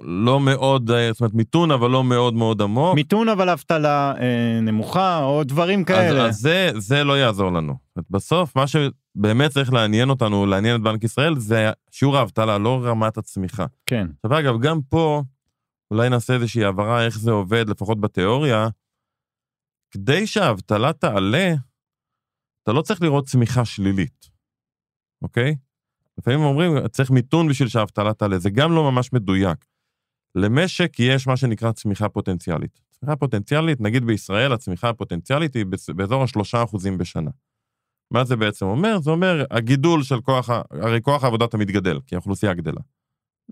לא מאוד, אה, זאת אומרת, מיתון, אבל לא מאוד מאוד עמוק. מיתון אבל אבטלה אה, נמוכה, או דברים אז, כאלה. אז זה, זה לא יעזור לנו. בסוף, מה שבאמת צריך לעניין אותנו, לעניין את בנק ישראל, זה שיעור האבטלה, לא רמת הצמיחה. כן, עכשיו, אגב, גם פה, אולי נעשה איזושהי הבהרה איך זה עובד, לפחות בתיאוריה. כדי שהאבטלה תעלה, אתה לא צריך לראות צמיחה שלילית, אוקיי? לפעמים אומרים, צריך מיתון בשביל שהאבטלה תעלה, זה גם לא ממש מדויק. למשק יש מה שנקרא צמיחה פוטנציאלית. צמיחה פוטנציאלית, נגיד בישראל, הצמיחה הפוטנציאלית היא באזור השלושה אחוזים בשנה. מה זה בעצם אומר? זה אומר, הגידול של כוח, הרי כוח העבודה תמיד גדל, כי האוכלוסייה גדלה.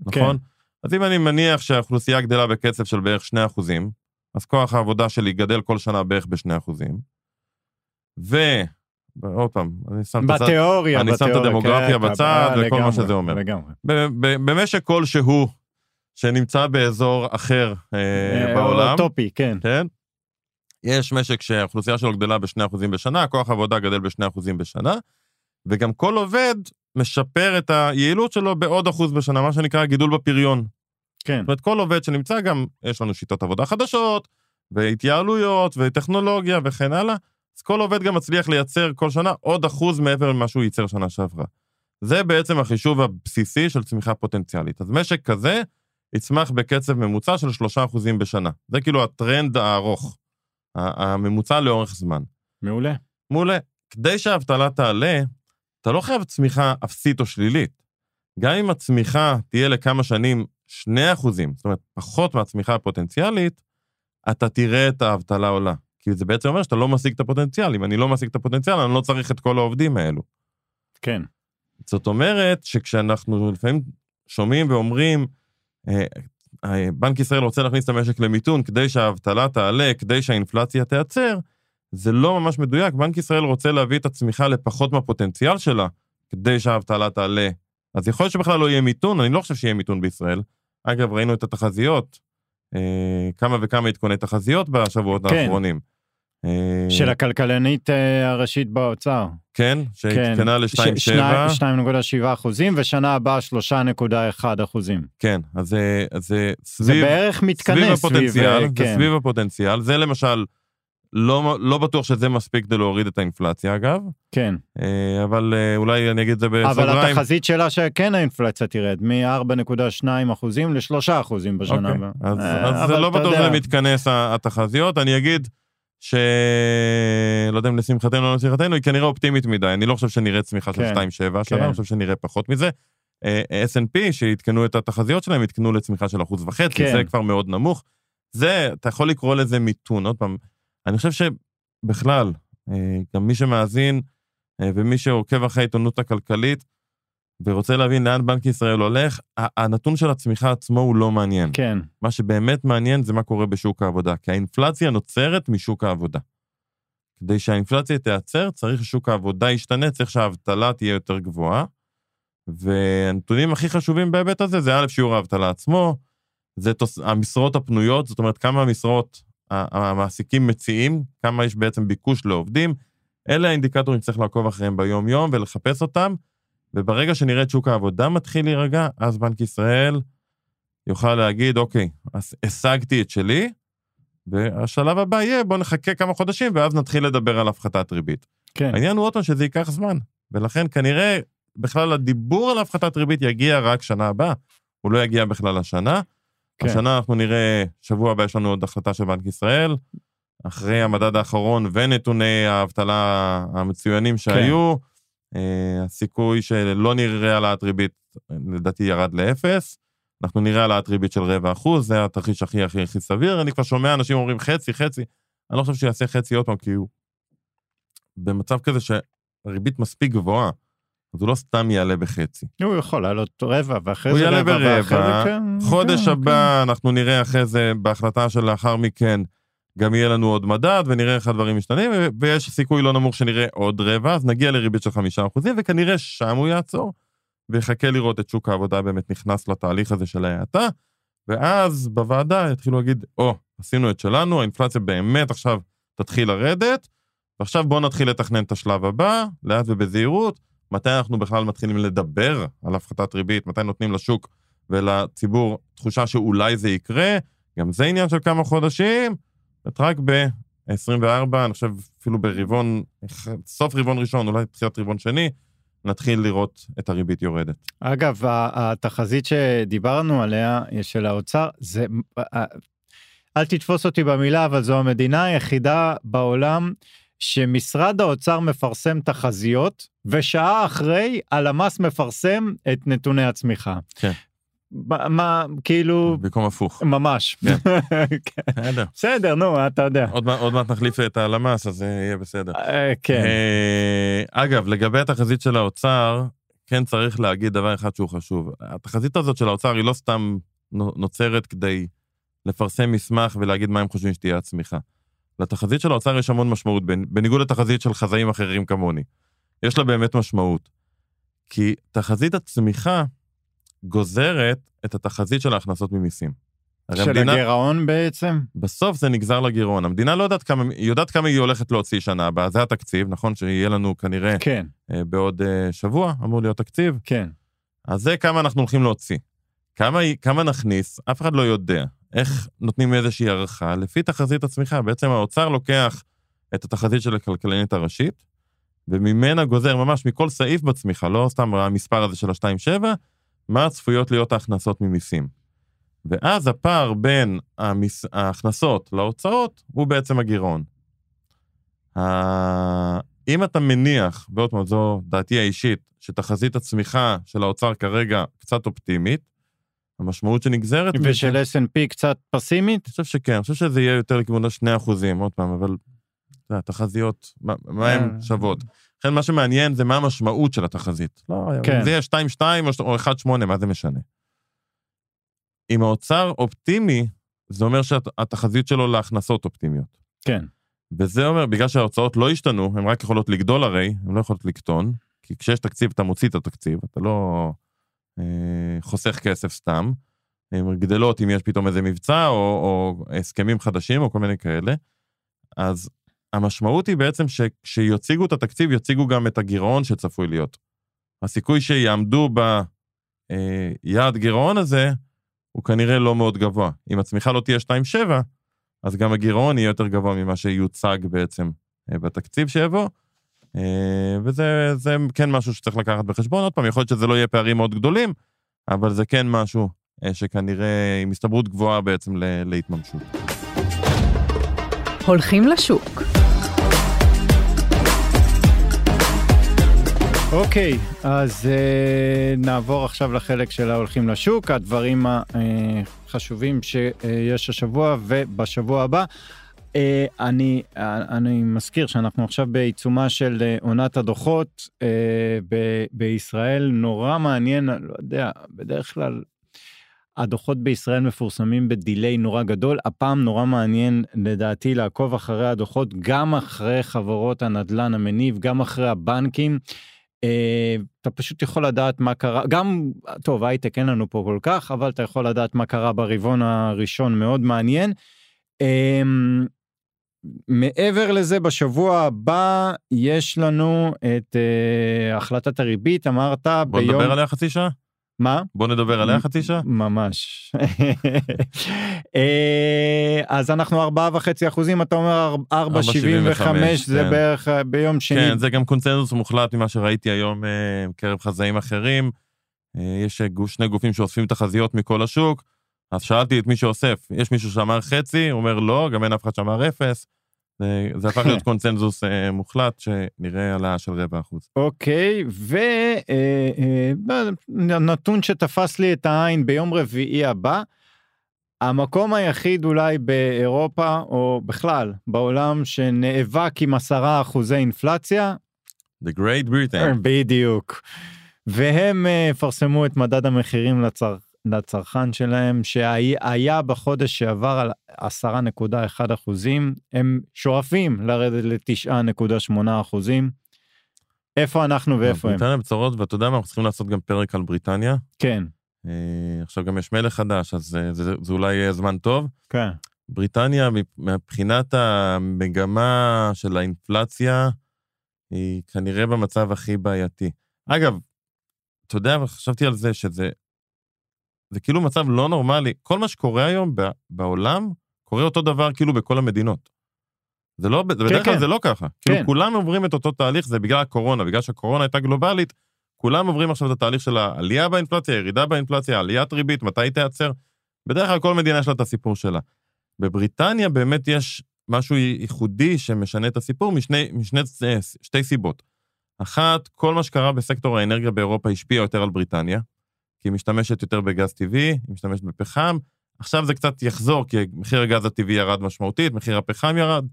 נכון? אז אם אני מניח שהאוכלוסייה גדלה בקצב של בערך 2 אחוזים, אז כוח העבודה שלי גדל כל שנה בערך ב-2 אחוזים, עוד פעם, אני שם בתיאוריה, אני שם את בתיאוריה, הדמוגרפיה כן, בצד וכל מה לגמרי, שזה אומר. לגמרי. במשק כלשהו שנמצא באזור אחר אה, אה, בעולם, אוטופי, כן. כן? יש משק שהאוכלוסייה שלו גדלה ב-2% בשנה, כוח עבודה גדל ב-2% בשנה, וגם כל עובד משפר את היעילות שלו בעוד אחוז בשנה, מה שנקרא גידול בפריון. כן. זאת אומרת, כל עובד שנמצא גם, יש לנו שיטות עבודה חדשות, והתייעלויות, וטכנולוגיה וכן הלאה, אז כל עובד גם מצליח לייצר כל שנה עוד אחוז מעבר למה שהוא ייצר שנה שעברה. זה בעצם החישוב הבסיסי של צמיחה פוטנציאלית. אז משק כזה יצמח בקצב ממוצע של 3% בשנה. זה כאילו הטרנד הארוך, הממוצע לאורך זמן. מעולה. מעולה. כדי שהאבטלה תעלה, אתה לא חייב צמיחה אפסית או שלילית. גם אם הצמיחה תהיה לכמה שנים 2 אחוזים, זאת אומרת, פחות מהצמיחה הפוטנציאלית, אתה תראה את האבטלה עולה. כי זה בעצם אומר שאתה לא משיג את הפוטנציאל. אם אני לא משיג את הפוטנציאל, אני לא צריך את כל העובדים האלו. כן. זאת אומרת שכשאנחנו לפעמים שומעים ואומרים, אה, אה, בנק ישראל רוצה להכניס את המשק למיתון כדי שהאבטלה תעלה, כדי שהאינפלציה תיעצר, זה לא ממש מדויק. בנק ישראל רוצה להביא את הצמיחה לפחות מהפוטנציאל שלה, כדי שהאבטלה תעלה. אז יכול להיות שבכלל לא יהיה מיתון, אני לא חושב שיהיה מיתון בישראל. אגב, ראינו את התחזיות, אה, כמה וכמה עדכוני תחזיות בשבועות כן. האחרונים. אה, של הכלכלנית אה, הראשית באוצר. כן, שעדכנה ל-2.7. 2.7 אחוזים, ושנה הבאה 3.1 אחוזים. כן, אז זה, אז זה זה סביב, בערך מתכנס סביב סביב... הפוטנציאל, אה, זה כן. סביב הפוטנציאל. זה למשל, לא, לא בטוח שזה מספיק כדי להוריד את האינפלציה אגב, כן. אה, אבל אה, אולי אני אגיד את זה אבל בסוגריים. התחזית שלה שכן האינפלציה תרד, מ-4.2 אחוזים ל-3 אחוזים בשנה אוקיי, הבאה. אז, אה, אז זה אבל לא בטוח שזה מתכנס התחזיות, אני אגיד ש... לא יודע אם לשמחתנו או לא לשמחתנו, היא כנראה אופטימית מדי, אני לא חושב שנראה צמיחה של כן, 2.7 השנה, כן. אני חושב שנראה פחות מזה. אה, S&P, שעדכנו את התחזיות שלהם, עדכנו לצמיחה של אחוז וחצי, כן. זה כבר מאוד נמוך. זה, אתה יכול לקרוא לזה מיתון, עוד פעם, אני חושב שבכלל, אה, גם מי שמאזין אה, ומי שעוקב אחרי העיתונות הכלכלית, ורוצה להבין לאן בנק ישראל הולך, הנתון של הצמיחה עצמו הוא לא מעניין. כן, מה שבאמת מעניין זה מה קורה בשוק העבודה, כי האינפלציה נוצרת משוק העבודה. כדי שהאינפלציה תיעצר, צריך ששוק העבודה ישתנה, צריך שהאבטלה תהיה יותר גבוהה. והנתונים הכי חשובים בהיבט הזה זה א', שיעור האבטלה עצמו, זה תוס... המשרות הפנויות, זאת אומרת, כמה משרות ה- המעסיקים מציעים, כמה יש בעצם ביקוש לעובדים. אלה האינדיקטורים שצריך לעקוב אחריהם ביום-יום ולחפש אותם, וברגע שנראה את שוק העבודה מתחיל להירגע, אז בנק ישראל יוכל להגיד, אוקיי, אז השגתי את שלי, והשלב הבא יהיה, בואו נחכה כמה חודשים, ואז נתחיל לדבר על הפחתת ריבית. כן. העניין הוא עוד פעם שזה ייקח זמן, ולכן כנראה בכלל הדיבור על הפחתת ריבית יגיע רק שנה הבאה, הוא לא יגיע בכלל השנה. כן. השנה אנחנו נראה, שבוע הבא יש לנו עוד החלטה של בנק ישראל, אחרי המדד האחרון ונתוני האבטלה המצוינים שהיו, אה, הסיכוי שלא נראה העלאת ריבית, לדעתי ירד לאפס. אנחנו נראה העלאת ריבית של רבע אחוז, זה התרחיש הכי הכי הכי סביר. אני כבר שומע אנשים אומרים חצי, חצי, אני לא חושב שהוא יעשה חצי עוד פעם, כי הוא במצב כזה שהריבית מספיק גבוהה, אז הוא לא סתם יעלה בחצי. הוא יכול לעלות רבע, ואחרי הוא זה רבע, ואחרי זה כן. חודש כן, הבא אנחנו נראה אחרי זה, בהחלטה שלאחר מכן, גם יהיה לנו עוד מדד, ונראה איך הדברים משתנים, ויש סיכוי לא נמוך שנראה עוד רבע, אז נגיע לריבית של חמישה אחוזים, וכנראה שם הוא יעצור, ויחכה לראות את שוק העבודה באמת נכנס לתהליך הזה של ההאטה, ואז בוועדה יתחילו להגיד, או, עשינו את שלנו, האינפלציה באמת עכשיו תתחיל לרדת, ועכשיו בואו נתחיל לתכנן את השלב הבא, לאט ובזהירות, מתי אנחנו בכלל מתחילים לדבר על הפחתת ריבית, מתי נותנים לשוק ולציבור תחושה שאולי זה יקרה, גם זה עניין של כמה חודשים, רק ב-24, אני חושב אפילו ברבעון, סוף רבעון ראשון, אולי תחילת רבעון שני, נתחיל לראות את הריבית יורדת. אגב, התחזית שדיברנו עליה, של האוצר, זה... אל תתפוס אותי במילה, אבל זו המדינה היחידה בעולם שמשרד האוצר מפרסם תחזיות, ושעה אחרי הלמ"ס מפרסם את נתוני הצמיחה. כן. מה, כאילו, במקום הפוך. ממש. כן. כן. בסדר. נו, אתה יודע. עוד מעט- נחליף את הלמ"ס, אז יהיה בסדר. אה, כן, אה, אגב, לגבי התחזית של האוצר, כן צריך להגיד דבר אחד שהוא חשוב. התחזית הזאת של האוצר היא לא סתם נו- נוצרת כדי לפרסם מסמך ולהגיד מה הם חושבים שתהיה הצמיחה. לתחזית של האוצר יש המון משמעות, בניגוד לתחזית של חזאים אחרים כמוני. יש לה באמת משמעות. כי תחזית הצמיחה גוזרת את התחזית של ההכנסות ממיסים. של המדינה, הגירעון בעצם? בסוף זה נגזר לגירעון. המדינה לא יודעת כמה, היא יודעת כמה היא הולכת להוציא שנה הבאה, זה התקציב, נכון? שיהיה לנו כנראה... כן. אה, בעוד אה, שבוע אמור להיות תקציב. כן. אז זה כמה אנחנו הולכים להוציא. כמה, כמה נכניס, אף אחד לא יודע. איך נותנים איזושהי הערכה? לפי תחזית הצמיחה. בעצם האוצר לוקח את התחזית של הכלכלנית הראשית, וממנה גוזר ממש מכל סעיף בצמיחה, לא סתם המספר הזה של ה-2.7, מה צפויות להיות ההכנסות ממיסים. ואז הפער בין המס... ההכנסות להוצאות הוא בעצם הגירעון. אם אתה מניח, ועוד פעם, זו דעתי האישית, שתחזית הצמיחה של האוצר כרגע קצת אופטימית, המשמעות שנגזרת... ושל S&P קצת פסימית? אני חושב שכן, אני חושב שזה יהיה יותר לכיוון השני אחוזים, עוד פעם, אבל התחזיות, מה, מה הן אה. שוות? לכן מה שמעניין זה מה המשמעות של התחזית. לא, כן. אם זה יהיה 2-2 או 1-8, מה זה משנה? אם האוצר אופטימי, זה אומר שהתחזית שלו להכנסות אופטימיות. כן. וזה אומר, בגלל שההוצאות לא השתנו, הן רק יכולות לגדול הרי, הן לא יכולות לקטון, כי כשיש תקציב אתה מוציא את התקציב, אתה לא אה, חוסך כסף סתם. הן גדלות אם יש פתאום איזה מבצע או, או הסכמים חדשים או כל מיני כאלה. אז המשמעות היא בעצם שכשיציגו את התקציב, יציגו גם את הגירעון שצפוי להיות. הסיכוי שיעמדו ביעד גירעון הזה, הוא כנראה לא מאוד גבוה. אם הצמיחה לא תהיה 2.7, אז גם הגירעון יהיה יותר גבוה ממה שיוצג בעצם אה, בתקציב שיבוא, אה, וזה כן משהו שצריך לקחת בחשבון. עוד פעם, יכול להיות שזה לא יהיה פערים מאוד גדולים, אבל זה כן משהו אה, שכנראה עם הסתברות גבוהה בעצם להתממשות. הולכים לשוק. אוקיי, okay, אז uh, נעבור עכשיו לחלק של ההולכים לשוק, הדברים החשובים uh, שיש השבוע ובשבוע הבא. Uh, אני, uh, אני מזכיר שאנחנו עכשיו בעיצומה של uh, עונת הדוחות uh, ב- בישראל, נורא מעניין, לא יודע, בדרך כלל הדוחות בישראל מפורסמים בדיליי נורא גדול, הפעם נורא מעניין לדעתי לעקוב אחרי הדוחות, גם אחרי חברות הנדל"ן המניב, גם אחרי הבנקים. אה, אתה פשוט יכול לדעת מה קרה, גם, טוב, הייטק אין לנו פה כל כך, אבל אתה יכול לדעת מה קרה ברבעון הראשון, מאוד מעניין. אמ, מעבר לזה, בשבוע הבא יש לנו את uh, החלטת הריבית, אמרת בוא ביום... בוא נדבר עליה חצי שעה. מה? בוא נדבר עליה חצי שעה. ממש. אה, אז אנחנו ארבעה וחצי אחוזים, אתה אומר ארבע שבעים וחמש, זה כן. בערך אה, ביום שני. כן, זה גם קונצנזוס מוחלט ממה שראיתי היום בקרב אה, חזאים אחרים. יש שני גופים שאוספים תחזיות מכל השוק, אז שאלתי את מי שאוסף, יש מישהו שאמר חצי? הוא אומר לא, גם אין אף אחד שאמר אפס. זה הפך להיות קונצנזוס אה, מוחלט שנראה העלאה של רבע אחוז. אוקיי, ונתון אה, אה, שתפס לי את העין ביום רביעי הבא, המקום היחיד אולי באירופה או בכלל בעולם שנאבק עם עשרה אחוזי אינפלציה. The Great Britain. בדיוק. והם פרסמו את מדד המחירים לצרכ... לצרכן שלהם שהיה בחודש שעבר על 10.1 אחוזים, הם שואפים לרדת ל-9.8 אחוזים. איפה אנחנו ואיפה הם? בריטניה בצורות, ואתה יודע מה, אנחנו צריכים לעשות גם פרק על בריטניה. כן. אה, עכשיו גם יש מלך חדש, אז זה, זה, זה אולי יהיה זמן טוב. כן. בריטניה, מבחינת המגמה של האינפלציה, היא כנראה במצב הכי בעייתי. אגב, אתה יודע, חשבתי על זה שזה זה כאילו מצב לא נורמלי. כל מה שקורה היום בעולם, קורה אותו דבר כאילו בכל המדינות. זה לא, כן, בדרך כלל כן. זה לא ככה. כאילו, כן. כאילו כולם עוברים את אותו תהליך, זה בגלל הקורונה, בגלל שהקורונה הייתה גלובלית, כולם עוברים עכשיו את התהליך של העלייה באינפלציה, ירידה באינפלציה, עליית ריבית, מתי היא תיעצר. בדרך כלל כל מדינה יש לה את הסיפור שלה. בבריטניה באמת יש משהו ייחודי שמשנה את הסיפור משני, משני שתי סיבות. אחת, כל מה שקרה בסקטור האנרגיה באירופה השפיע יותר על בריטניה. כי היא משתמשת יותר בגז טבעי, היא משתמשת בפחם. עכשיו זה קצת יחזור, כי מחיר הגז הטבעי ירד משמעותית, מחיר הפחם ירד,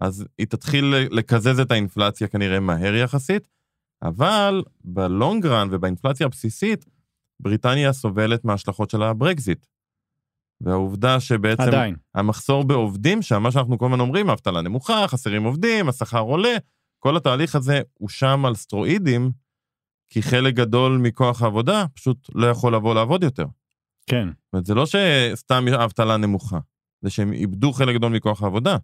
אז היא תתחיל לקזז את האינפלציה כנראה מהר יחסית, אבל בלונג רן ובאינפלציה הבסיסית, בריטניה סובלת מההשלכות של הברקזיט. והעובדה שבעצם... עדיין. המחסור בעובדים שם, מה שאנחנו כל הזמן אומרים, האבטלה נמוכה, חסרים עובדים, השכר עולה, כל התהליך הזה הוא שם על סטרואידים, כי חלק גדול מכוח העבודה פשוט לא יכול לבוא לעבוד יותר. כן. זאת אומרת, זה לא שסתם האבטלה נמוכה, זה שהם איבדו חלק גדול מכוח העבודה.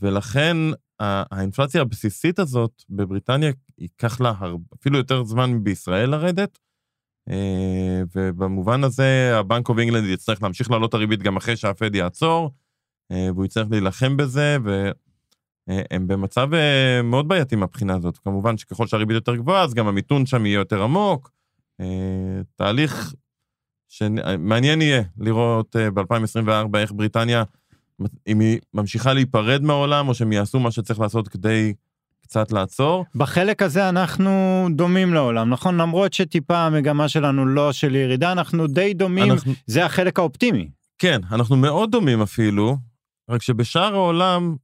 ולכן האינפלציה הבסיסית הזאת בבריטניה ייקח לה הרבה, אפילו יותר זמן מבישראל לרדת, אה, ובמובן הזה ה Bank of England יצטרך להמשיך לעלות את הריבית גם אחרי שהפד יעצור, אה, והוא יצטרך להילחם בזה, והם במצב אה, מאוד בעייתי מהבחינה הזאת. כמובן שככל שהריבית יותר גבוהה, אז גם המיתון שם יהיה יותר עמוק. תהליך שמעניין יהיה לראות ב-2024 איך בריטניה, אם היא ממשיכה להיפרד מהעולם, או שהם יעשו מה שצריך לעשות כדי קצת לעצור. בחלק הזה אנחנו דומים לעולם, נכון? למרות שטיפה המגמה שלנו לא של ירידה, אנחנו די דומים, אנחנו... זה החלק האופטימי. כן, אנחנו מאוד דומים אפילו, רק שבשאר העולם,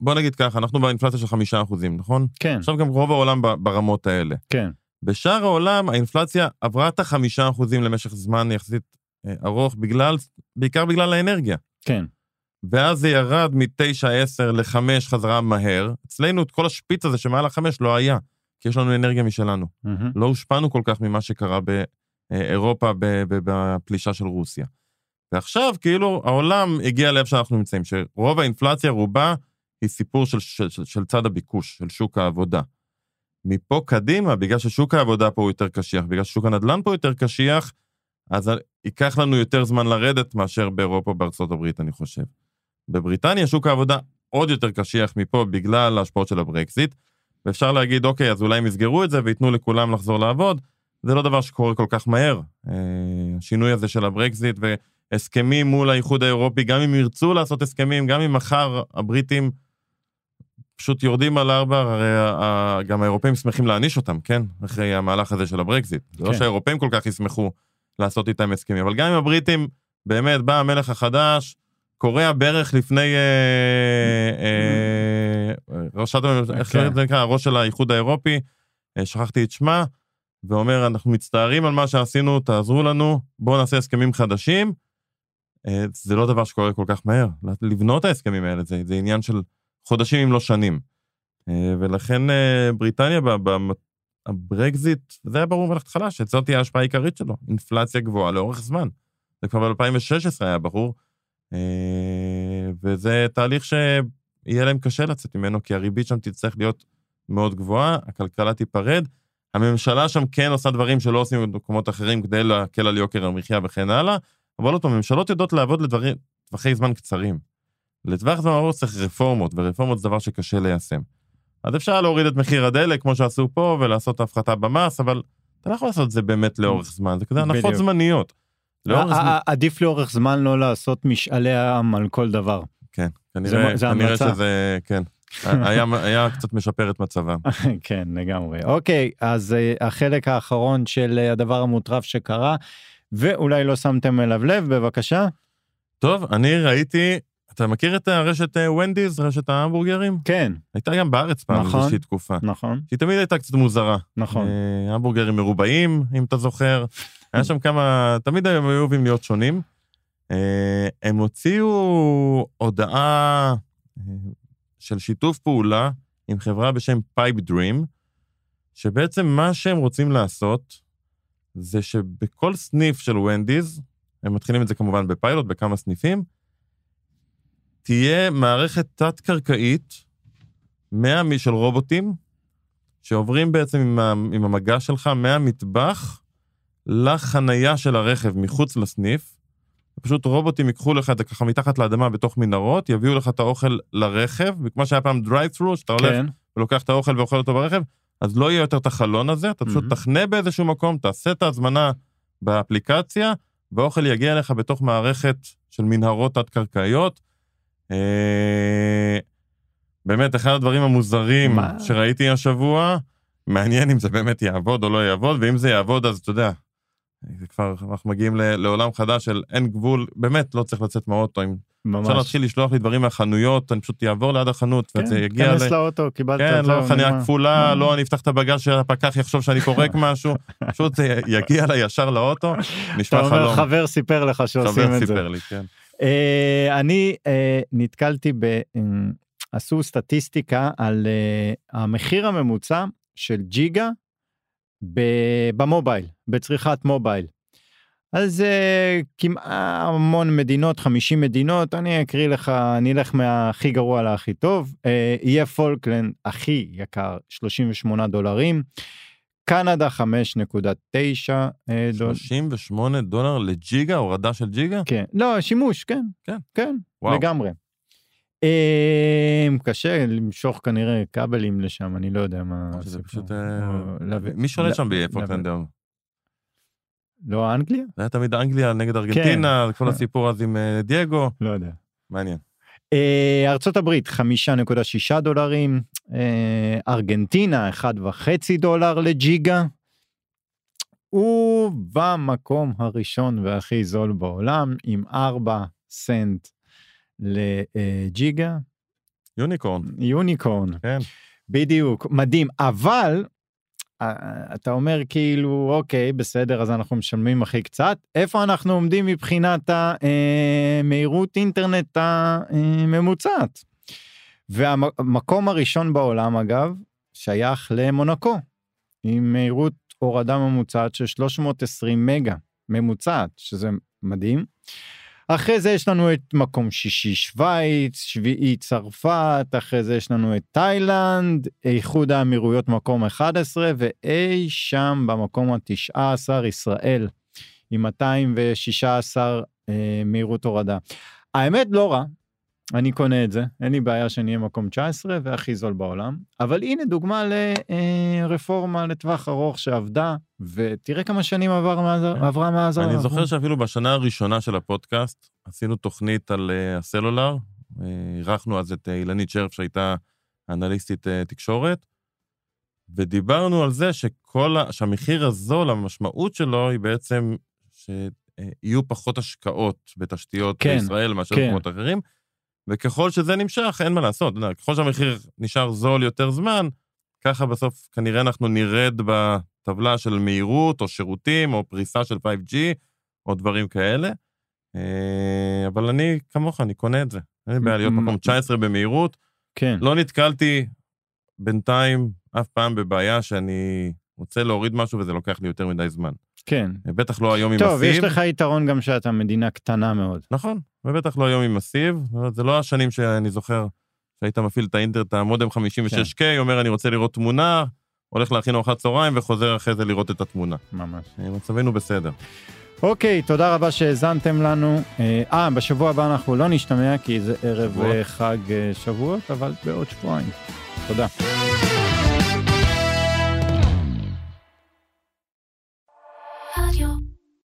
בוא נגיד ככה, אנחנו באינפלציה של חמישה אחוזים, נכון? כן. עכשיו גם רוב העולם ברמות האלה. כן. בשאר העולם האינפלציה עברה את החמישה אחוזים למשך זמן יחסית אה, ארוך, בגלל, בעיקר בגלל האנרגיה. כן. ואז זה ירד מ-9-10 ל-5 חזרה מהר. אצלנו את כל השפיץ הזה שמעל ה-5 לא היה, כי יש לנו אנרגיה משלנו. Mm-hmm. לא הושפענו כל כך ממה שקרה באירופה בפלישה של רוסיה. ועכשיו, כאילו, העולם הגיע לאיפה שאנחנו נמצאים, שרוב האינפלציה, רובה, היא סיפור של, של, של, של צד הביקוש, של שוק העבודה. מפה קדימה, בגלל ששוק העבודה פה הוא יותר קשיח, בגלל ששוק הנדל"ן פה יותר קשיח, אז ייקח לנו יותר זמן לרדת מאשר באירופה ובארצות הברית, אני חושב. בבריטניה שוק העבודה עוד יותר קשיח מפה בגלל ההשפעות של הברקזיט, ואפשר להגיד, אוקיי, אז אולי הם יסגרו את זה וייתנו לכולם לחזור לעבוד. זה לא דבר שקורה כל כך מהר. אה, השינוי הזה של הברקזיט והסכמים מול האיחוד האירופי, גם אם ירצו לעשות הסכמים, גם אם מחר הבריטים פשוט יורדים על ארבע, הרי גם האירופאים שמחים להעניש אותם, כן? אחרי המהלך הזה של הברקזיט. כן. זה לא כן. שהאירופאים כל כך ישמחו לעשות איתם הסכמים, אבל גם אם הבריטים, באמת, בא המלך החדש, קורע ברך לפני אה, אה, ראשת, איך כן. זה נקרא, הראש של האיחוד האירופי, אה, שכחתי את שמה, ואומר, אנחנו מצטערים על מה שעשינו, תעזרו לנו, בואו נעשה הסכמים חדשים. זה לא דבר שקורה כל כך מהר. לבנות ההסכמים האלה, זה, זה עניין של חודשים אם לא שנים. ולכן בריטניה, הברקזיט, זה היה ברור מההתחלה שזאת תהיה ההשפעה העיקרית שלו, אינפלציה גבוהה לאורך זמן. זה כבר ב-2016 היה ברור, אה, וזה תהליך שיהיה להם קשה לצאת ממנו, כי הריבית שם תצטרך להיות מאוד גבוהה, הכלכלה תיפרד. הממשלה שם כן עושה דברים שלא עושים במקומות אחרים כדי להקל על יוקר המחיה וכן הלאה, אבל עוד פעם, ממשלות יודעות לעבוד לטווחי זמן קצרים. לטווח זמן ארוך צריך רפורמות, ורפורמות זה דבר שקשה ליישם. אז אפשר להוריד את מחיר הדלק, כמו שעשו פה, ולעשות הפחתה במס, אבל אתה לא יכול לעשות את זה באמת לאורך זמן, זה כזה הנחות זמניות. עדיף לאורך זמן לא לעשות משאלי עם על כל דבר. כן, כנראה, זה, כנראה שזה, כן. היה, היה קצת משפר את מצבם. כן, לגמרי. אוקיי, אז uh, החלק האחרון של uh, הדבר המוטרף שקרה, ואולי לא שמתם אליו לב, בבקשה. טוב, אני ראיתי, אתה מכיר את הרשת ונדיז, רשת ההמבורגרים? כן. הייתה גם בארץ פעם נכון, איזושהי תקופה. נכון. שהיא תמיד הייתה קצת מוזרה. נכון. המבורגרים מרובעים, אם אתה זוכר. היה שם כמה, תמיד הם היו אוהבים להיות שונים. אה, הם הוציאו הודעה אה, של שיתוף פעולה עם חברה בשם Pipedream, שבעצם מה שהם רוצים לעשות, זה שבכל סניף של ונדיז, הם מתחילים את זה כמובן בפיילוט, בכמה סניפים, תהיה מערכת תת-קרקעית, 100 של רובוטים, שעוברים בעצם עם, המגע שלך מהמטבח לחנייה של הרכב מחוץ לסניף. פשוט רובוטים ייקחו לך את זה ככה מתחת לאדמה בתוך מנהרות, יביאו לך את האוכל לרכב, וכמו שהיה פעם דרייב-ת'רו, שאתה הולך כן. ולוקח את האוכל ואוכל אותו ברכב, אז לא יהיה יותר את החלון הזה, אתה פשוט mm-hmm. תחנה באיזשהו מקום, תעשה את ההזמנה באפליקציה, והאוכל יגיע אליך בתוך מערכת של מנהרות תת-קרקעיות. אה... באמת, אחד הדברים המוזרים מה? שראיתי השבוע, מעניין אם זה באמת יעבוד או לא יעבוד, ואם זה יעבוד, אז אתה יודע, זה כבר, אנחנו מגיעים לעולם חדש של אין גבול, באמת לא צריך לצאת מהאוטו ממש. אפשר להתחיל לשלוח לי דברים מהחנויות, אני פשוט אעבור ליד החנות, כן, וזה יגיע ל... כנס לאוטו, קיבלת כן. לא חניה. כפולה, אה. לא אני אפתח את הבגז שהפקח יחשוב שאני פורק משהו, פשוט זה יגיע לה ישר לאוטו, נשמע אתה אומר, חלום. חבר סיפר לך שעושים חבר את זה. סיפר לי, כן. אה, אני אה, נתקלתי ב... אה, עשו סטטיסטיקה על המחיר הממוצע של ג'יגה במובייל, בצריכת מובייל. אז כמעט המון מדינות, 50 מדינות, אני אקריא לך, אני אלך מהכי גרוע להכי טוב. יהיה פולקלנד הכי יקר, 38 דולרים. קנדה 5.9 אה, דולר. 38 דולר לג'יגה, הורדה של ג'יגה? כן, לא, שימוש, כן. כן. כן, וואו. לגמרי. אמ, קשה למשוך כנראה כבלים לשם, אני לא יודע מה... הסיפור. פשוט... אה, מי שולט שם היום? לא אנגליה? זה היה תמיד אנגליה נגד ארגנטינה, כל הסיפור הזה עם אה, דייגו, לא יודע. מעניין. אה, ארצות הברית 5.6 דולרים, אה, ארגנטינה 1.5 דולר לג'יגה. ובמקום הראשון והכי זול בעולם עם 4 סנט לג'יגה, יוניקורן, יוניקורן. כן. בדיוק, מדהים, אבל אתה אומר כאילו, אוקיי, בסדר, אז אנחנו משלמים הכי קצת, איפה אנחנו עומדים מבחינת המהירות אינטרנט הממוצעת? והמקום הראשון בעולם, אגב, שייך למונקו, עם מהירות הורדה ממוצעת של 320 מגה ממוצעת, שזה מדהים. אחרי זה יש לנו את מקום שישי שווייץ, שביעי צרפת, אחרי זה יש לנו את תאילנד, איחוד האמירויות מקום 11, ואי שם במקום ה-19 ישראל, עם 216 אה, מהירות הורדה. האמת לא רע, אני קונה את זה, אין לי בעיה שנהיה מקום 19 והכי זול בעולם, אבל הנה דוגמה לרפורמה לטווח ארוך שעבדה, ותראה כמה שנים עבר מאז, עברה מאז. אני הרפורמה. זוכר שאפילו בשנה הראשונה של הפודקאסט, עשינו תוכנית על אה, הסלולר, אה, אירחנו אז את אה, אילנית שרף שהייתה אנליסטית אה, תקשורת, ודיברנו על זה שכל, ה- שהמחיר הזול, המשמעות שלו היא בעצם שיהיו פחות השקעות בתשתיות כן, בישראל מאשר כן. במקומות אחרים, וככל שזה נמשך, אין מה לעשות, יודע, ככל שהמחיר נשאר זול יותר זמן, ככה בסוף כנראה אנחנו נרד בטבלה של מהירות או שירותים או פריסה של 5G או דברים כאלה. אה, אבל אני כמוך, אני קונה את זה. אין לי בעיה להיות מקום 19 במהירות. כן. לא נתקלתי בינתיים אף פעם בבעיה שאני רוצה להוריד משהו וזה לוקח לי יותר מדי זמן. כן. בטח לא היום עם טוב, יש. לך יתרון גם שאתה מדינה קטנה מאוד. נכון, ובטח לא היום עם אומרת, זה לא השנים שאני זוכר שהיית מפעיל את האינטרנט, המודם 56K, אומר אני רוצה לראות תמונה, הולך להכין ארוחת צהריים וחוזר אחרי זה לראות את התמונה. ממש. אה, מצבנו בסדר. אוקיי, תודה רבה שהאזנתם לנו. אה, אה, בשבוע הבא אנחנו לא נשתמע כי זה ערב שבועות. אה, חג שבועות, אבל בעוד שבועיים. תודה.